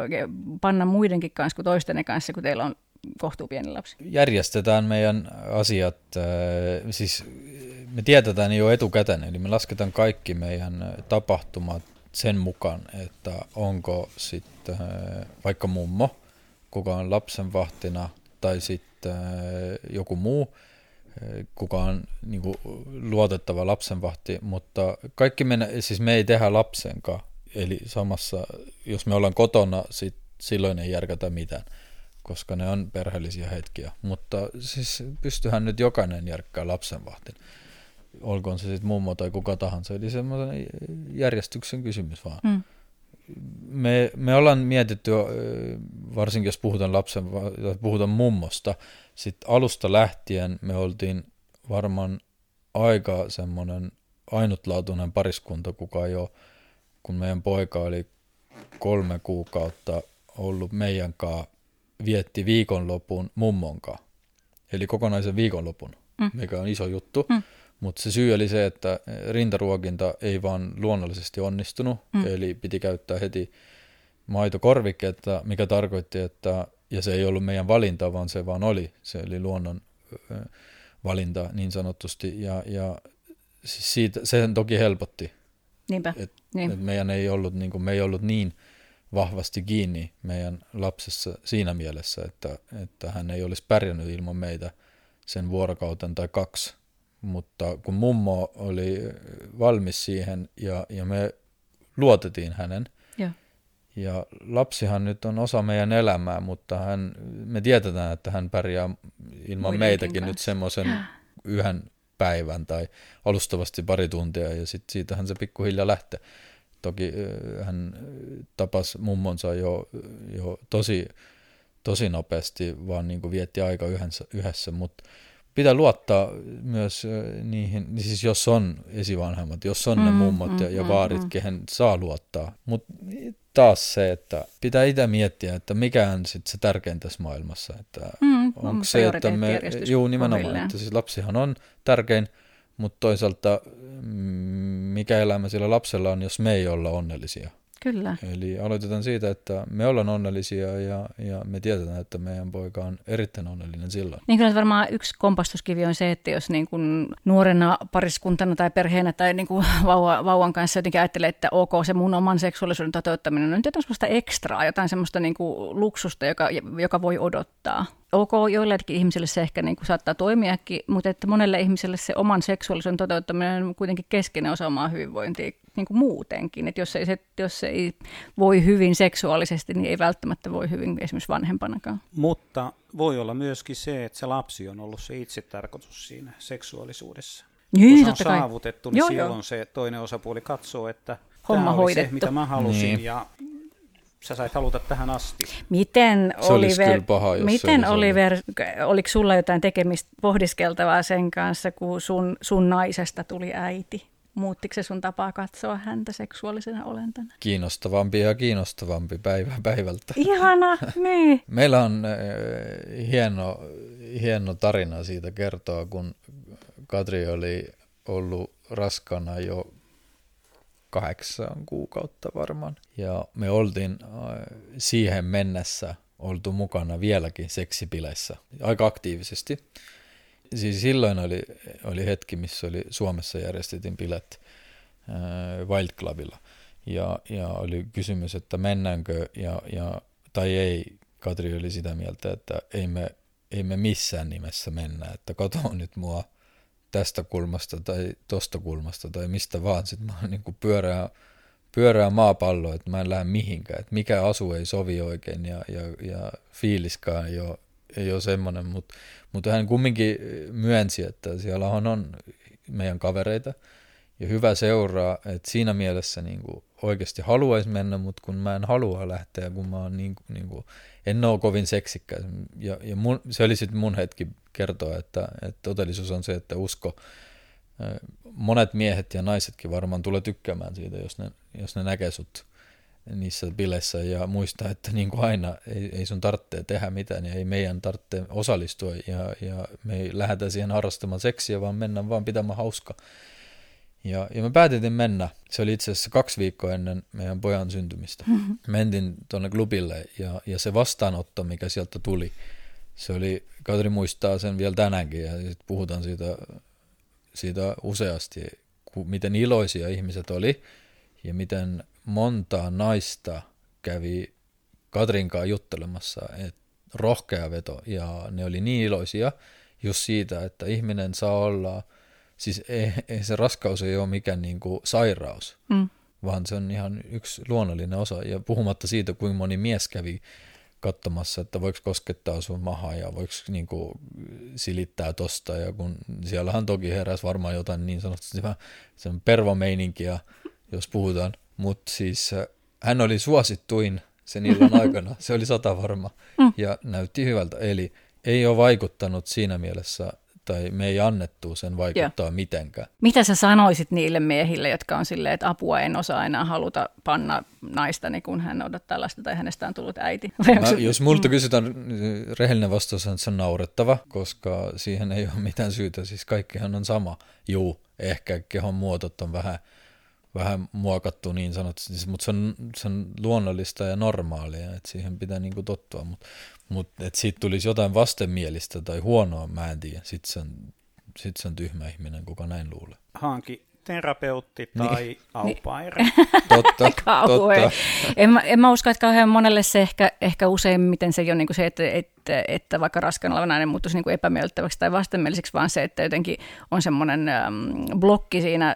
panna muidenkin kanssa kuin toistenne kanssa, kun teillä on kohtuu pieni lapsi? Järjestetään meidän asiat, äh, siis me tietätään jo etukäteen, eli me lasketaan kaikki meidän tapahtumat sen mukaan, että onko sitten äh, vaikka mummo, kuka on lapsenvahtina, tai sitten äh, joku muu, kuka on niin kuin, luotettava lapsenvahti, mutta kaikki me, siis me ei tehdä lapsenkaan, eli samassa, jos me ollaan kotona, sit, silloin ei järkätä mitään koska ne on perheellisiä hetkiä. Mutta siis pystyhän nyt jokainen järkkää lapsenvahtin. Olkoon se sitten mummo tai kuka tahansa. Eli semmoinen järjestyksen kysymys vaan. Mm. Me, me ollaan mietitty, varsinkin jos puhutaan lapsen, puhutaan mummosta, sitten alusta lähtien me oltiin varmaan aika semmoinen ainutlaatuinen pariskunta, kuka jo, kun meidän poika oli kolme kuukautta ollut meidän kanssa vietti viikonlopun mummonkaan. Eli kokonaisen viikonlopun, mm. mikä on iso juttu. Mm. Mutta se syy oli se, että rintaruokinta ei vaan luonnollisesti onnistunut, mm. eli piti käyttää heti maitokorviketta, mikä tarkoitti, että, ja se ei ollut meidän valinta, vaan se vaan oli, se oli luonnon valinta niin sanotusti, ja, ja siis siitä, se toki helpotti. Niinpä, et, niin. et meidän ei ollut, niin kuin, me ei ollut niin vahvasti kiinni meidän lapsessa siinä mielessä, että, että hän ei olisi pärjännyt ilman meitä sen vuorokauten tai kaksi. Mutta kun mummo oli valmis siihen ja, ja me luotettiin hänen, ja. ja lapsihan nyt on osa meidän elämää, mutta hän, me tiedetään, että hän pärjää ilman Muidenkin meitäkin kanssa. nyt semmoisen yhden päivän tai alustavasti pari tuntia ja sitten siitähän se pikkuhiljaa lähtee. Toki hän tapasi mummonsa jo, jo tosi, tosi nopeasti, vaan niin kuin vietti aika yhdessä, yhdessä mutta pitää luottaa myös niihin, siis jos on esivanhemmat, jos on mm, ne mummot mm, ja, ja mm, vaarit, mm. kehen saa luottaa. Mutta taas se, että pitää itse miettiä, että mikä on sit se tärkein tässä maailmassa. Että mm, onko se, että me, juu nimenomaan, että siis lapsihan on tärkein, mutta toisaalta mm, mikä elämä sillä lapsella on, jos me ei olla onnellisia. Kyllä. Eli aloitetaan siitä, että me ollaan onnellisia ja, ja me tiedetään, että meidän poika on erittäin onnellinen silloin. Niin kyllä varmaan yksi kompastuskivi on se, että jos niin kuin nuorena pariskuntana tai perheenä tai niin kuin vauva, vauvan kanssa jotenkin ajattelee, että ok, se mun oman seksuaalisuuden toteuttaminen on nyt jotain sellaista ekstraa, jotain semmoista niin kuin luksusta, joka, joka voi odottaa ok, joillekin ihmisille se ehkä niin kuin saattaa toimiakin, mutta että monelle ihmiselle se oman seksuaalisuuden toteuttaminen on kuitenkin keskeinen osa omaa hyvinvointia niin kuin muutenkin. Että jos ei, se, jos se ei voi hyvin seksuaalisesti, niin ei välttämättä voi hyvin esimerkiksi vanhempanakaan. Mutta voi olla myöskin se, että se lapsi on ollut se itse tarkoitus siinä seksuaalisuudessa. Niin, Kun se on saavutettu, niin joo, silloin joo. se toinen osapuoli katsoo, että Homma tämä hoidettu. oli se, mitä mä halusin, niin. ja sä sait haluta tähän asti. Miten, se Oliver, paha, miten Oliver, oliko sulla jotain tekemistä pohdiskeltavaa sen kanssa, kun sun, sun naisesta tuli äiti? Muuttiko se sun tapaa katsoa häntä seksuaalisena olentana? Kiinnostavampi ja kiinnostavampi päivä päivältä. Ihana, niin. Meillä on äh, hieno, hieno tarina siitä kertoa, kun Katri oli ollut raskana jo kahdeksan kuukautta varmaan. Ja me oltiin äh, siihen mennessä oltu mukana vieläkin seksipileissä aika aktiivisesti. Siis silloin oli, oli hetki, missä oli Suomessa järjestettiin bilet äh, Wild Clubilla. Ja, ja oli kysymys, että mennäänkö ja, ja, tai ei. Katri oli sitä mieltä, että ei me, ei me missään nimessä mennä, että kato nyt mua tästä kulmasta tai tosta kulmasta tai mistä vaan. Sitten mä oon niin kuin pyöreä, pyöreä maapallo, että mä en lähde mihinkään. Että mikä asu ei sovi oikein ja, ja, ja fiiliskaan ei ole, ei ole semmoinen. Mutta mut hän kumminkin myönsi, että siellä on, on meidän kavereita ja hyvä seuraa, että siinä mielessä niin kuin oikeasti haluaisi mennä, mutta kun mä en halua lähteä, kun mä oon niin, niin kuin, en ole kovin seksikkä. Ja, ja mun, se oli sitten mun hetki kertoa, että, että todellisuus on se, että usko, monet miehet ja naisetkin varmaan tulee tykkäämään siitä, jos ne, jos ne näkee sut niissä bileissä ja muistaa, että niin kuin aina ei, ei sun tarvitse tehdä mitään ja ei meidän tarvitse osallistua ja, ja me ei lähdetä siihen harrastamaan seksiä, vaan mennään vaan pitämään hauska. Ja, ja me päätettiin mennä. Se oli itse asiassa kaksi viikkoa ennen meidän pojan syntymistä. Mm-hmm. Mentin tuonne klubille ja, ja se vastaanotto, mikä sieltä tuli, se oli, Katri muistaa sen vielä tänäänkin ja sit puhutaan siitä, siitä useasti, miten iloisia ihmiset oli ja miten monta naista kävi Katrinkaan juttelemassa, että rohkea veto ja ne oli niin iloisia just siitä, että ihminen saa olla – siis ei, ei se raskaus ei ole mikään niin kuin sairaus, mm. vaan se on ihan yksi luonnollinen osa. Ja puhumatta siitä, kuinka moni mies kävi katsomassa, että voiko koskettaa sun mahaa ja voiko niin kuin, silittää tosta. Ja kun siellähän toki heräsi varmaan jotain niin sanotusti sen pervameininkiä, jos puhutaan. Mutta siis äh, hän oli suosittuin sen illan aikana, se oli sata varma mm. ja näytti hyvältä. Eli ei ole vaikuttanut siinä mielessä tai me ei annettu sen vaikuttaa Joo. mitenkään. Mitä sä sanoisit niille miehille, jotka on silleen, että apua en osaa enää haluta panna naistani, kun hän odottaa lasta tai hänestä on tullut äiti? Mä, jos multa mm. kysytään, rehellinen vastaus on, että se on naurettava, koska siihen ei ole mitään syytä. Siis kaikkihan on sama. Juu, ehkä kehon muotot on vähän, vähän muokattu niin sanotusti, mutta se on, se on luonnollista ja normaalia, että siihen pitää niinku tottua. Mutta mutta että siitä tulisi jotain vastenmielistä tai huonoa, mä en tiedä. Sitten se on, sit se on tyhmä ihminen, kuka näin luulee. Hanki terapeutti niin. tai niin. aupaire. totta, totta. En, mä, en mä usko, että kauhean monelle se ehkä, ehkä useimmiten se ei ole niin kuin se, että, että, että vaikka raskaana oleva nainen muuttuisi niin kuin epämiellyttäväksi tai vastenmieliseksi, vaan se, että jotenkin on semmoinen ähm, blokki siinä,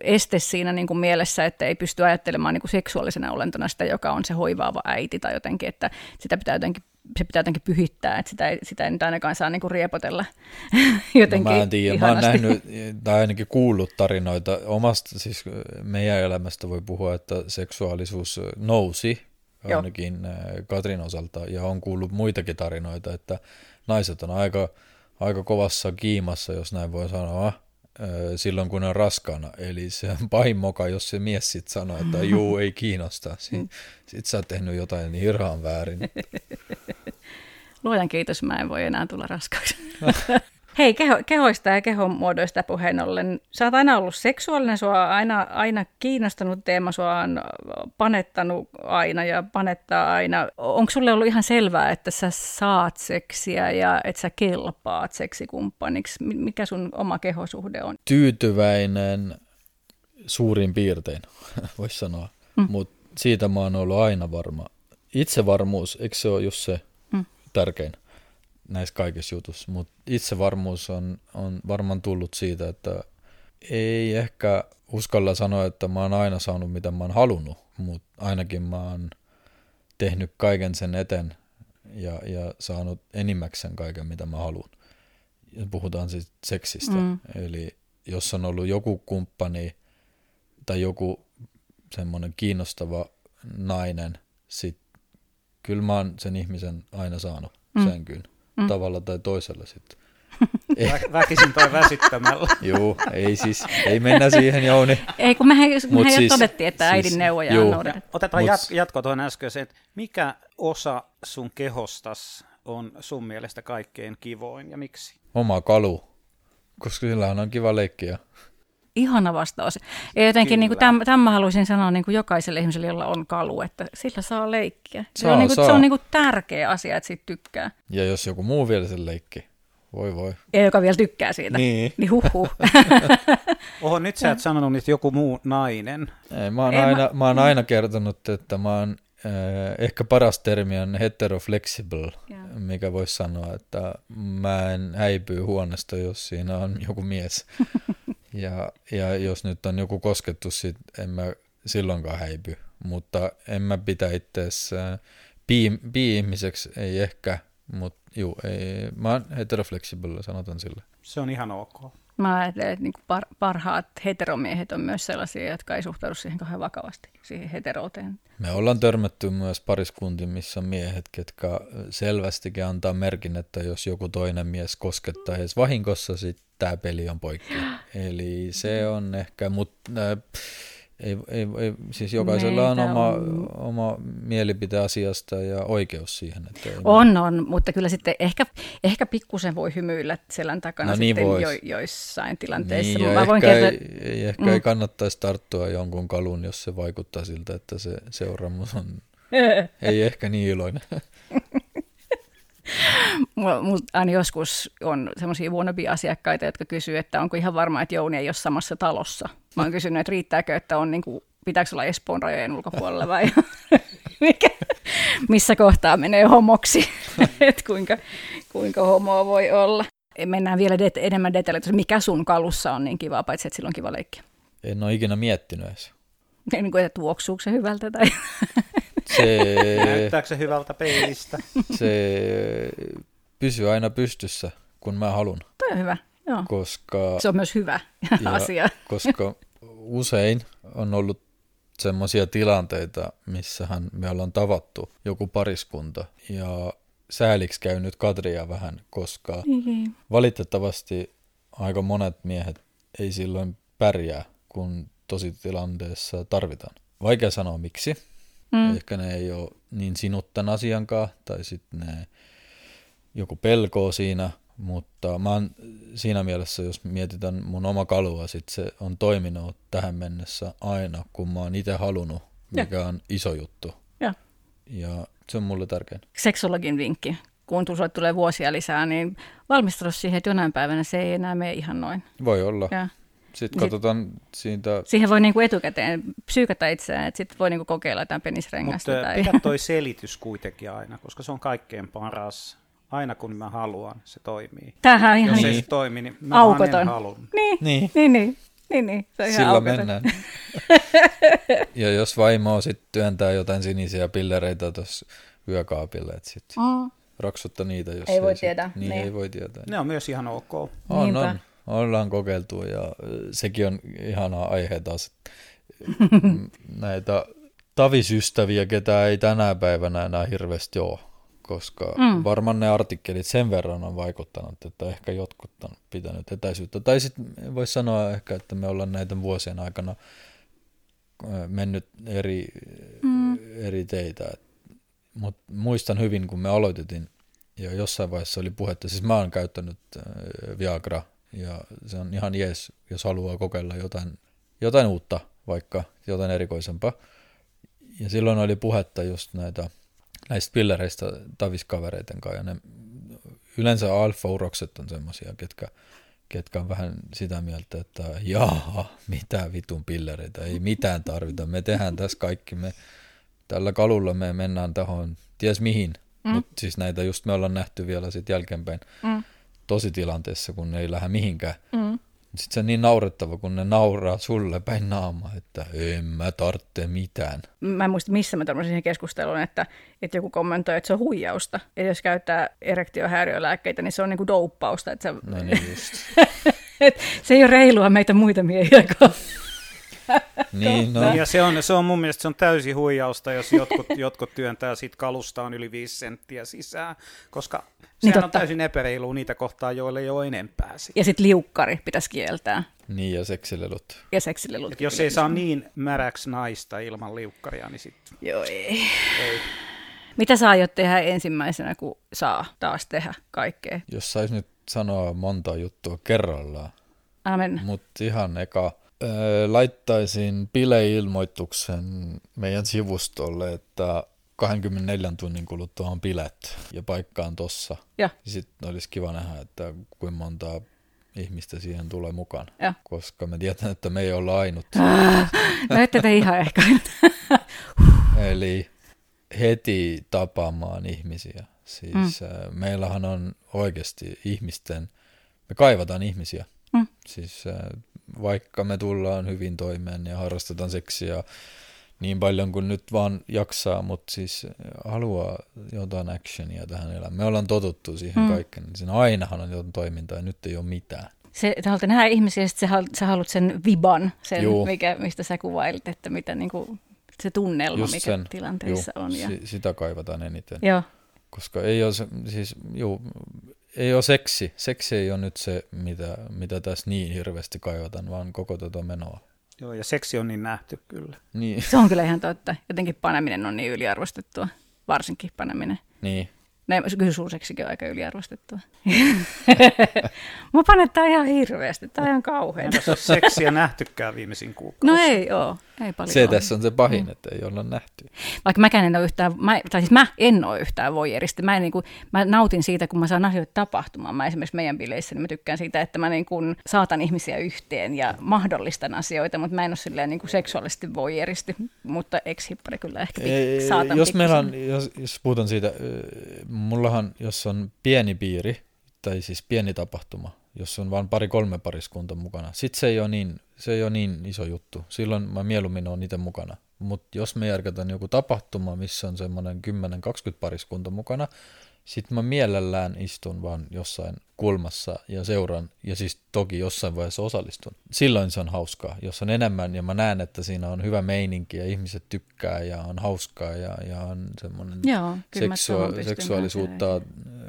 este siinä niin kuin mielessä, että ei pysty ajattelemaan niin kuin seksuaalisena olentona sitä, joka on se hoivaava äiti tai jotenkin, että sitä pitää jotenkin se pitää jotenkin pyhittää, että sitä ei, sitä ei nyt ainakaan saa niinku riepotella jotenkin no, Mä en tiedä, ihanasti. mä oon nähnyt tai ainakin kuullut tarinoita omasta, siis meidän elämästä voi puhua, että seksuaalisuus nousi ainakin Joo. Katrin osalta ja on kuullut muitakin tarinoita, että naiset on aika, aika kovassa kiimassa, jos näin voi sanoa, silloin kun on raskaana. Eli se on pahin moka, jos se mies sitten sanoo, että juu, ei kiinnosta. Sitten sit sä oot tehnyt jotain niin hirveän väärin. Luojan kiitos, mä en voi enää tulla raskaaksi. Hei, keho, kehoista ja kehon muodoista puheen ollen. Sä oot aina ollut seksuaalinen, sua on aina, aina kiinnostanut teema, sua on panettanut aina ja panettaa aina. Onko sulle ollut ihan selvää, että sä saat seksiä ja että sä kelpaat seksikumppaniksi? Mikä sun oma kehosuhde on? Tyytyväinen suurin piirtein, voisi sanoa. Mm. Mutta siitä mä oon ollut aina varma. Itsevarmuus, eikö se ole just se mm. tärkein? Näissä kaikissa jutuissa, mutta itsevarmuus on, on varmaan tullut siitä, että ei ehkä uskalla sanoa, että mä oon aina saanut mitä mä oon halunnut, mutta ainakin mä oon tehnyt kaiken sen eten ja, ja saanut enimmäkseen kaiken, mitä mä haluan. Puhutaan siis seksistä. Mm. Eli jos on ollut joku kumppani tai joku semmoinen kiinnostava nainen, sit kyllä mä oon sen ihmisen aina saanut mm. sänkyyn mm. tavalla tai toisella sitten. Vä- väkisin tai väsittämällä. Joo, ei siis, ei mennä siihen Jouni. Ei, kun mehän, mehän siis, jo todettiin, että äidin siis, neuvoja on noudatettu. Otetaan Mut, jatko tuohon äskeiseen, että mikä osa sun kehostas on sun mielestä kaikkein kivoin ja miksi? Oma kalu, koska sillähän on kiva leikkiä ihana vastaus. Ja jotenkin niin tämän, tämän mä haluaisin sanoa niin kuin jokaiselle ihmiselle, jolla on kalu, että sillä saa leikkiä. Saa, se on, niin kuin, saa. Se on niin kuin tärkeä asia, että siitä tykkää. Ja jos joku muu vielä sen leikki, voi voi. Ja joka vielä tykkää siitä. Niin. Niin huhu. Oho, nyt sä et sanonut, että joku muu nainen. Ei, mä oon, Ei, aina, mä... mä oon aina kertonut, että mä oon eh, ehkä paras termi on heteroflexible, yeah. mikä voisi sanoa, että mä en häipy huoneesta, jos siinä on joku mies. Ja, ja jos nyt on joku koskettu, sit en mä silloinkaan häipy. Mutta en mä pitä itseessä bi-ihmiseksi, ei ehkä, mutta juu, ei, mä oon heteroflexible, sanotaan sille. Se on ihan ok. Mä ajattelen, että niin par- parhaat heteromiehet on myös sellaisia, jotka ei suhtaudu siihen kauhean vakavasti, siihen heterouteen. Me ollaan törmätty myös pariskuntiin, missä miehet, jotka selvästikin antaa merkin, että jos joku toinen mies koskettaa edes vahingossa, sitten tämä peli on poikki. Eli se on ehkä, mutta äh, ei, ei, ei, siis jokaisella Meitä on oma, on oma mielipide asiasta ja oikeus siihen. Että ei on, on, mutta kyllä sitten ehkä, ehkä pikkusen voi hymyillä selän takana no niin sitten jo, joissain tilanteissa. Niin, Mä voin ehkä, kertoa... ei, ei, ehkä mm. ei kannattaisi tarttua jonkun kalun, jos se vaikuttaa siltä, että se seuraamus on ei ehkä niin iloinen. Mutta aina joskus on semmoisia wannabe-asiakkaita, jotka kysyy, että onko ihan varma, että Jouni ei ole samassa talossa. Mä oon kysynyt, että riittääkö, että on niin kuin, pitääkö olla Espoon rajojen ulkopuolella vai mikä, missä kohtaa menee homoksi, että kuinka, kuinka homoa voi olla. Mennään vielä det- enemmän detaljeita, mikä sun kalussa on niin kiva, paitsi että sillä on kiva leikki. En ole ikinä miettinyt edes. Niin kuin, että tuoksuuko se hyvältä tai... Se... Näyttääkö se hyvältä peilistä? Se pysyy aina pystyssä, kun mä haluan. Toi on hyvä, joo. Koska... Se on myös hyvä ja, asia. Koska usein on ollut semmoisia tilanteita, missähän me ollaan tavattu joku pariskunta ja sääliksi käynyt Katria vähän, koska mm-hmm. valitettavasti aika monet miehet ei silloin pärjää, kun tosi tilanteessa tarvitaan. Vaikea sanoa miksi, Mm. Ehkä ne ei ole niin sinut tämän asiankaan, tai sitten ne joku pelkoo siinä, mutta mä oon siinä mielessä, jos mietitään mun oma kalua, sit se on toiminut tähän mennessä aina, kun mä oon itse halunnut, mikä ja. on iso juttu. Ja. ja se on mulle tärkein. Seksologin vinkki. Kun sulle tulee vuosia lisää, niin valmistelu siihen, että jonain päivänä se ei enää mene ihan noin. Voi olla. Ja. Sitten katsotaan siitä... Siihen voi niinku etukäteen psyykata itseään, että sitten voi niinku kokeilla jotain penisrengasta. Mutta tai... pidä toi selitys kuitenkin aina, koska se on kaikkein paras. Aina kun mä haluan, se toimii. Tämähän on ihan Jos niin. se toimi, niin mä aukoton. en halun. Niin, niin, niin. niin. Niin, niin, se on Sillä aukoton. mennään. ja jos vaimo sitten työntää jotain sinisiä pillereitä tuossa yökaapille, että sitten mm. raksutta niitä, jos ei, ei voi tietää. Niin, niin, ei voi tietää. Ne on myös ihan ok. On, on ollaan kokeiltu ja sekin on ihanaa aihe taas. Näitä tavisystäviä, ketä ei tänä päivänä enää hirveästi ole, koska mm. varmaan ne artikkelit sen verran on vaikuttanut, että ehkä jotkut on pitänyt etäisyyttä. Tai sitten voisi sanoa ehkä, että me ollaan näiden vuosien aikana mennyt eri, mm. eri teitä. Mutta muistan hyvin, kun me aloitettiin ja jossain vaiheessa oli puhetta, siis mä oon käyttänyt äh, Viagra, ja se on ihan jees, jos haluaa kokeilla jotain, jotain uutta, vaikka jotain erikoisempaa. Ja silloin oli puhetta just näitä, näistä pillereistä taviskavereiden kanssa, ja ne, yleensä alfa-urokset on semmoisia, ketkä, ketkä on vähän sitä mieltä, että jaha, mitä vitun pillereitä, ei mitään tarvita, me tehdään tässä kaikki, me tällä kalulla me mennään tähän ties mihin, mm. mutta siis näitä just me ollaan nähty vielä sitten jälkeenpäin mm. Tositilanteessa, kun ne ei lähde mihinkään. Mm. Sitten se on niin naurettava, kun ne nauraa sulle päin naama, että en mä tarvitse mitään. Mä en muista, missä mä törmäsin siihen keskusteluun, että, että joku kommentoi, että se on huijausta. Ja jos käyttää erektiohäiriölääkkeitä, niin se on niinku douppausta. Että se... No niin just. Et se ei ole reilua meitä muita miehiä niin, no. Ja se on, se on mun mielestä se on täysin huijausta, jos jotkut, jotkut työntää siitä kalusta on yli viisi senttiä sisään, koska niin sehän niin on täysin epäreilu niitä kohtaa, joille ei ole enempää. Sit. Ja sitten liukkari pitäisi kieltää. Niin, ja seksilelut. Ja seksilelut. Et jos ei saa niin märäksi naista ilman liukkaria, niin sitten... Joo, ei. ei. Mitä saa jo tehdä ensimmäisenä, kun saa taas tehdä kaikkea? Jos sais nyt sanoa monta juttua kerrallaan. Amen. Mutta ihan eka laittaisin bileilmoituksen meidän sivustolle, että 24 tunnin kuluttua on bilet ja paikka on tossa. Ja. Sitten olisi kiva nähdä, että kuinka monta ihmistä siihen tulee mukaan, ja. koska me tiedän, että me ei olla ainut. no ette te ihan ehkä. Eli heti tapaamaan ihmisiä. Siis mm. meillähän on oikeasti ihmisten, me kaivataan ihmisiä. Mm. Siis vaikka me tullaan hyvin toimeen ja harrastetaan seksiä niin paljon kuin nyt vaan jaksaa, mutta siis haluaa jotain actionia tähän elämään. Me ollaan totuttu siihen mm. kaikkeen. Siinä ainahan on jotain toimintaa ja nyt ei ole mitään. Se, te haluatte nähdä ihmisiä ja sitten sä haluat sen viban, sen, mikä, mistä sä kuvailit, että mitä niin kuin, se tunnelma, Just mikä sen, tilanteessa juu, on. Ja... Si, sitä kaivataan eniten. Joo. Koska ei ole, se, siis, juu, ei ole seksi. Seksi ei ole nyt se, mitä, mitä tässä niin hirveästi kaivataan, vaan koko tuota menoa. Joo, ja seksi on niin nähty kyllä. Niin. Se on kyllä ihan totta. Jotenkin paneminen on niin yliarvostettua, varsinkin paneminen. Niin. Ne, kyllä suuseksikin on aika yliarvostettua. Mua panettaa ihan hirveästi, tämä on ihan kauhean. Se seksiä nähtykään viimeisin kuukausi? No ei ole, ei paljon Se ole. tässä on se pahin, mm. että ei olla nähty. Vaikka mäkään en ole yhtään, mä, tai siis mä en ole yhtään voijeristi. Mä, niin kuin, mä nautin siitä, kun mä saan asioita tapahtumaan. Mä esimerkiksi meidän bileissä, niin mä tykkään siitä, että mä niin kuin saatan ihmisiä yhteen ja mahdollistan asioita, mutta mä en ole silleen niin kuin seksuaalisesti voijeristi, mutta ex-hippari kyllä ehkä ei, saatan jos, meillä on, jos, jos puhutaan siitä, mullahan, jos on pieni piiri, tai siis pieni tapahtuma, jos on vain pari-kolme pariskunta mukana, sitten se ei ole niin, se ei ole niin iso juttu. Silloin mä mieluummin olen itse mukana. Mutta jos me järkätään joku tapahtuma, missä on semmoinen 10-20 pariskunta mukana, sitten mä mielellään istun vaan jossain kulmassa ja seuran, ja siis toki jossain vaiheessa osallistun. Silloin se on hauskaa, jos on enemmän, ja mä näen, että siinä on hyvä meininki, ja ihmiset tykkää, ja on hauskaa, ja, ja on semmoinen seksua- seksuaalisuutta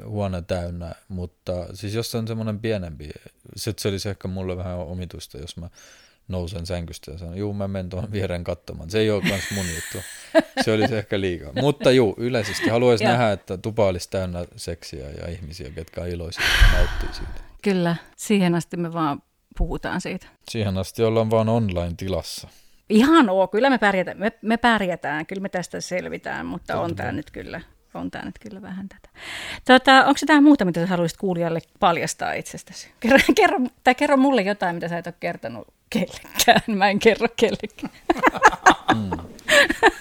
huone täynnä, mutta siis jos on semmoinen pienempi, se, se olisi ehkä mulle vähän omituista, jos mä nousen sänkystä ja sanon, juu, mä menen tuohon viereen katsomaan. Se ei ole myös mun juttu. Se olisi ehkä liikaa. Mutta juu, yleisesti haluaisin nähdä, että tupa olisi täynnä seksiä ja ihmisiä, ketkä on iloisia ja nauttii siitä. Kyllä, siihen asti me vaan puhutaan siitä. Siihen asti ollaan vaan online-tilassa. Ihan oo, kyllä me pärjätään, me, me pärjätään, kyllä me tästä selvitään, mutta Totta. on tämä nyt kyllä on tämä nyt kyllä vähän tätä. Tota, onko tämä muuta, mitä sä haluaisit kuulijalle paljastaa itsestäsi? Kerro, kerro, tai kerro mulle jotain, mitä sä et ole kertonut kellekään. Mä en kerro kellekään. Mm.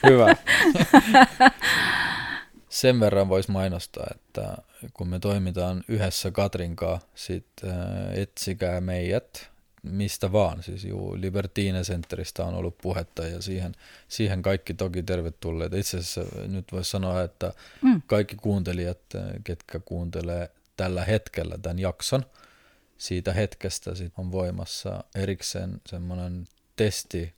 Hyvä. Sen verran voisi mainostaa, että kun me toimitaan yhdessä Katrinkaan, sit äh, etsikää meidät mistä vaan. Siis juu, Libertine Centeristä on ollut puhetta ja siihen, siihen kaikki toki tervetulleet. Itse asiassa nyt voisi sanoa, että mm. kaikki kuuntelijat, ketkä kuuntelee tällä hetkellä tämän jakson, siitä hetkestä sit on voimassa erikseen semmoinen testi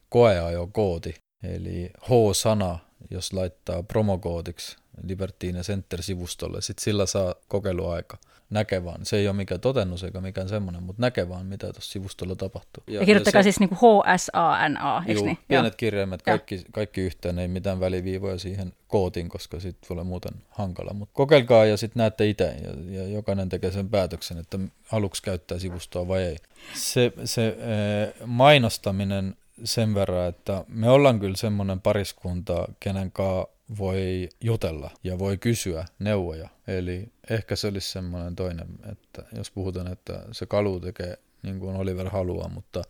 koodi, eli H-sana, jos laittaa promokoodiksi Libertine Center-sivustolle. Sitten sillä saa kokeiluaika näkee vaan. Se ei ole mikään totennus eikä mikään semmoinen, mutta näkee vaan, mitä tuossa sivustolla tapahtuu. Ja, ja kirjoittakaa ja se, siis niin kuin H-S-A-N-A, eikö juu, niin? pienet Joo. kirjaimet, kaikki, kaikki yhteen, ei mitään väliviivoja siihen kootiin, koska sitten tulee muuten hankala. Mutta kokeilkaa ja sitten näette itse ja, ja jokainen tekee sen päätöksen, että aluksi käyttää sivustoa vai ei. Se, se eh, mainostaminen sen verran, että me ollaan kyllä semmoinen pariskunta, kenen kanssa voi jutella ja voi kysyä neuvoja. Eli ehkä se olisi semmoinen toinen, että jos puhutaan, että se kalu tekee niin kuin Oliver haluaa, mutta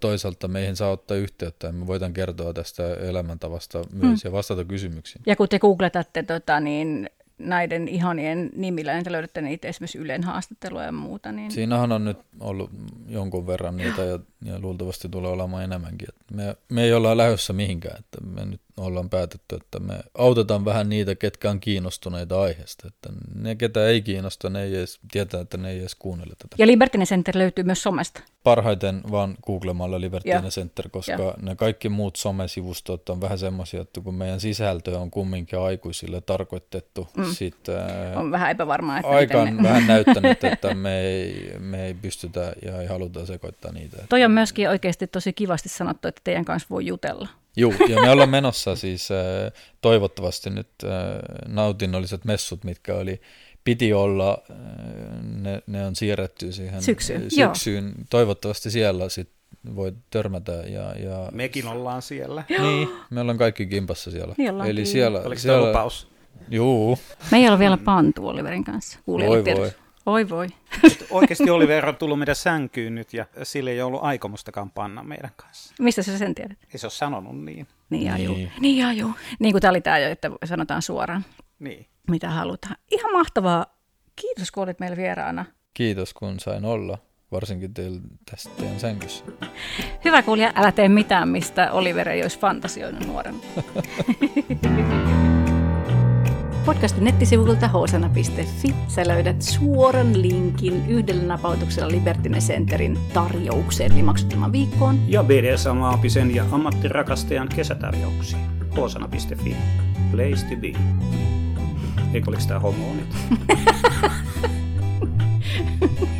toisaalta meihin saa ottaa yhteyttä ja me voidaan kertoa tästä elämäntavasta myös mm. ja vastata kysymyksiin. Ja kun te googletatte tota, niin näiden ihanien nimillä, niin te löydätte niitä esimerkiksi Ylen haastatteluja ja muuta. Niin... Siinähän on nyt ollut jonkun verran niitä ja, ja luultavasti tulee olemaan enemmänkin. Me, me ei olla lähdössä mihinkään, että me nyt ollaan päätetty, että me autetaan vähän niitä, ketkä on kiinnostuneita aiheesta. Että ne, ketä ei kiinnosta, ne ei edes tietää, että ne ei edes kuunnella tätä. Ja Libertine Center löytyy myös somesta. Parhaiten vaan googlemalla Libertine ja. Center, koska ja. ne kaikki muut somesivustot on vähän semmoisia, että kun meidän sisältö on kumminkin aikuisille tarkoitettu, mm. sit, ää, on vähän epävarmaa. Että aika on ne... vähän näyttänyt, että me ei, me ei pystytä ja ei haluta sekoittaa niitä. Toi on myöskin oikeasti tosi kivasti sanottu, että teidän kanssa voi jutella. Joo, ja me ollaan menossa siis äh, toivottavasti nyt äh, nautinnolliset messut, mitkä oli, piti olla, äh, ne, ne on siirretty siihen syksyyn. syksyyn. Toivottavasti siellä sit voi törmätä. Ja, ja... Mekin ollaan siellä. Niin, me ollaan kaikki kimpassa siellä. Niin Eli siellä, Oliko siellä... lupaus? Juu. Me ei ole vielä pantu Oliverin kanssa. Voi voi. Oi voi. Oikeasti Oliver on tullut meidän sänkyyn nyt ja sille ei ollut aikomustakaan panna meidän kanssa. Mistä sä sen tiedät? Ei se ole sanonut niin. Niin ja juu. Niin, niin ja juu. Niin kuin tämä oli tämä jo, että sanotaan suoraan. Niin. Mitä halutaan. Ihan mahtavaa. Kiitos kun olit meillä vieraana. Kiitos kun sain olla varsinkin teillä tästä teidän sänkyssä. Hyvä kuulija, älä tee mitään, mistä Oliver ei olisi fantasioinut nuorena. Podcastin nettisivulta hosana.fi sä löydät suoran linkin yhdellä napautuksella Libertine Centerin tarjoukseen, eli maksuttoman viikkoon. Ja BDSM-aapisen ja ammattirakastajan kesätarjouksiin. hosana.fi. Place to be. Eikö oliko tämä homo nyt?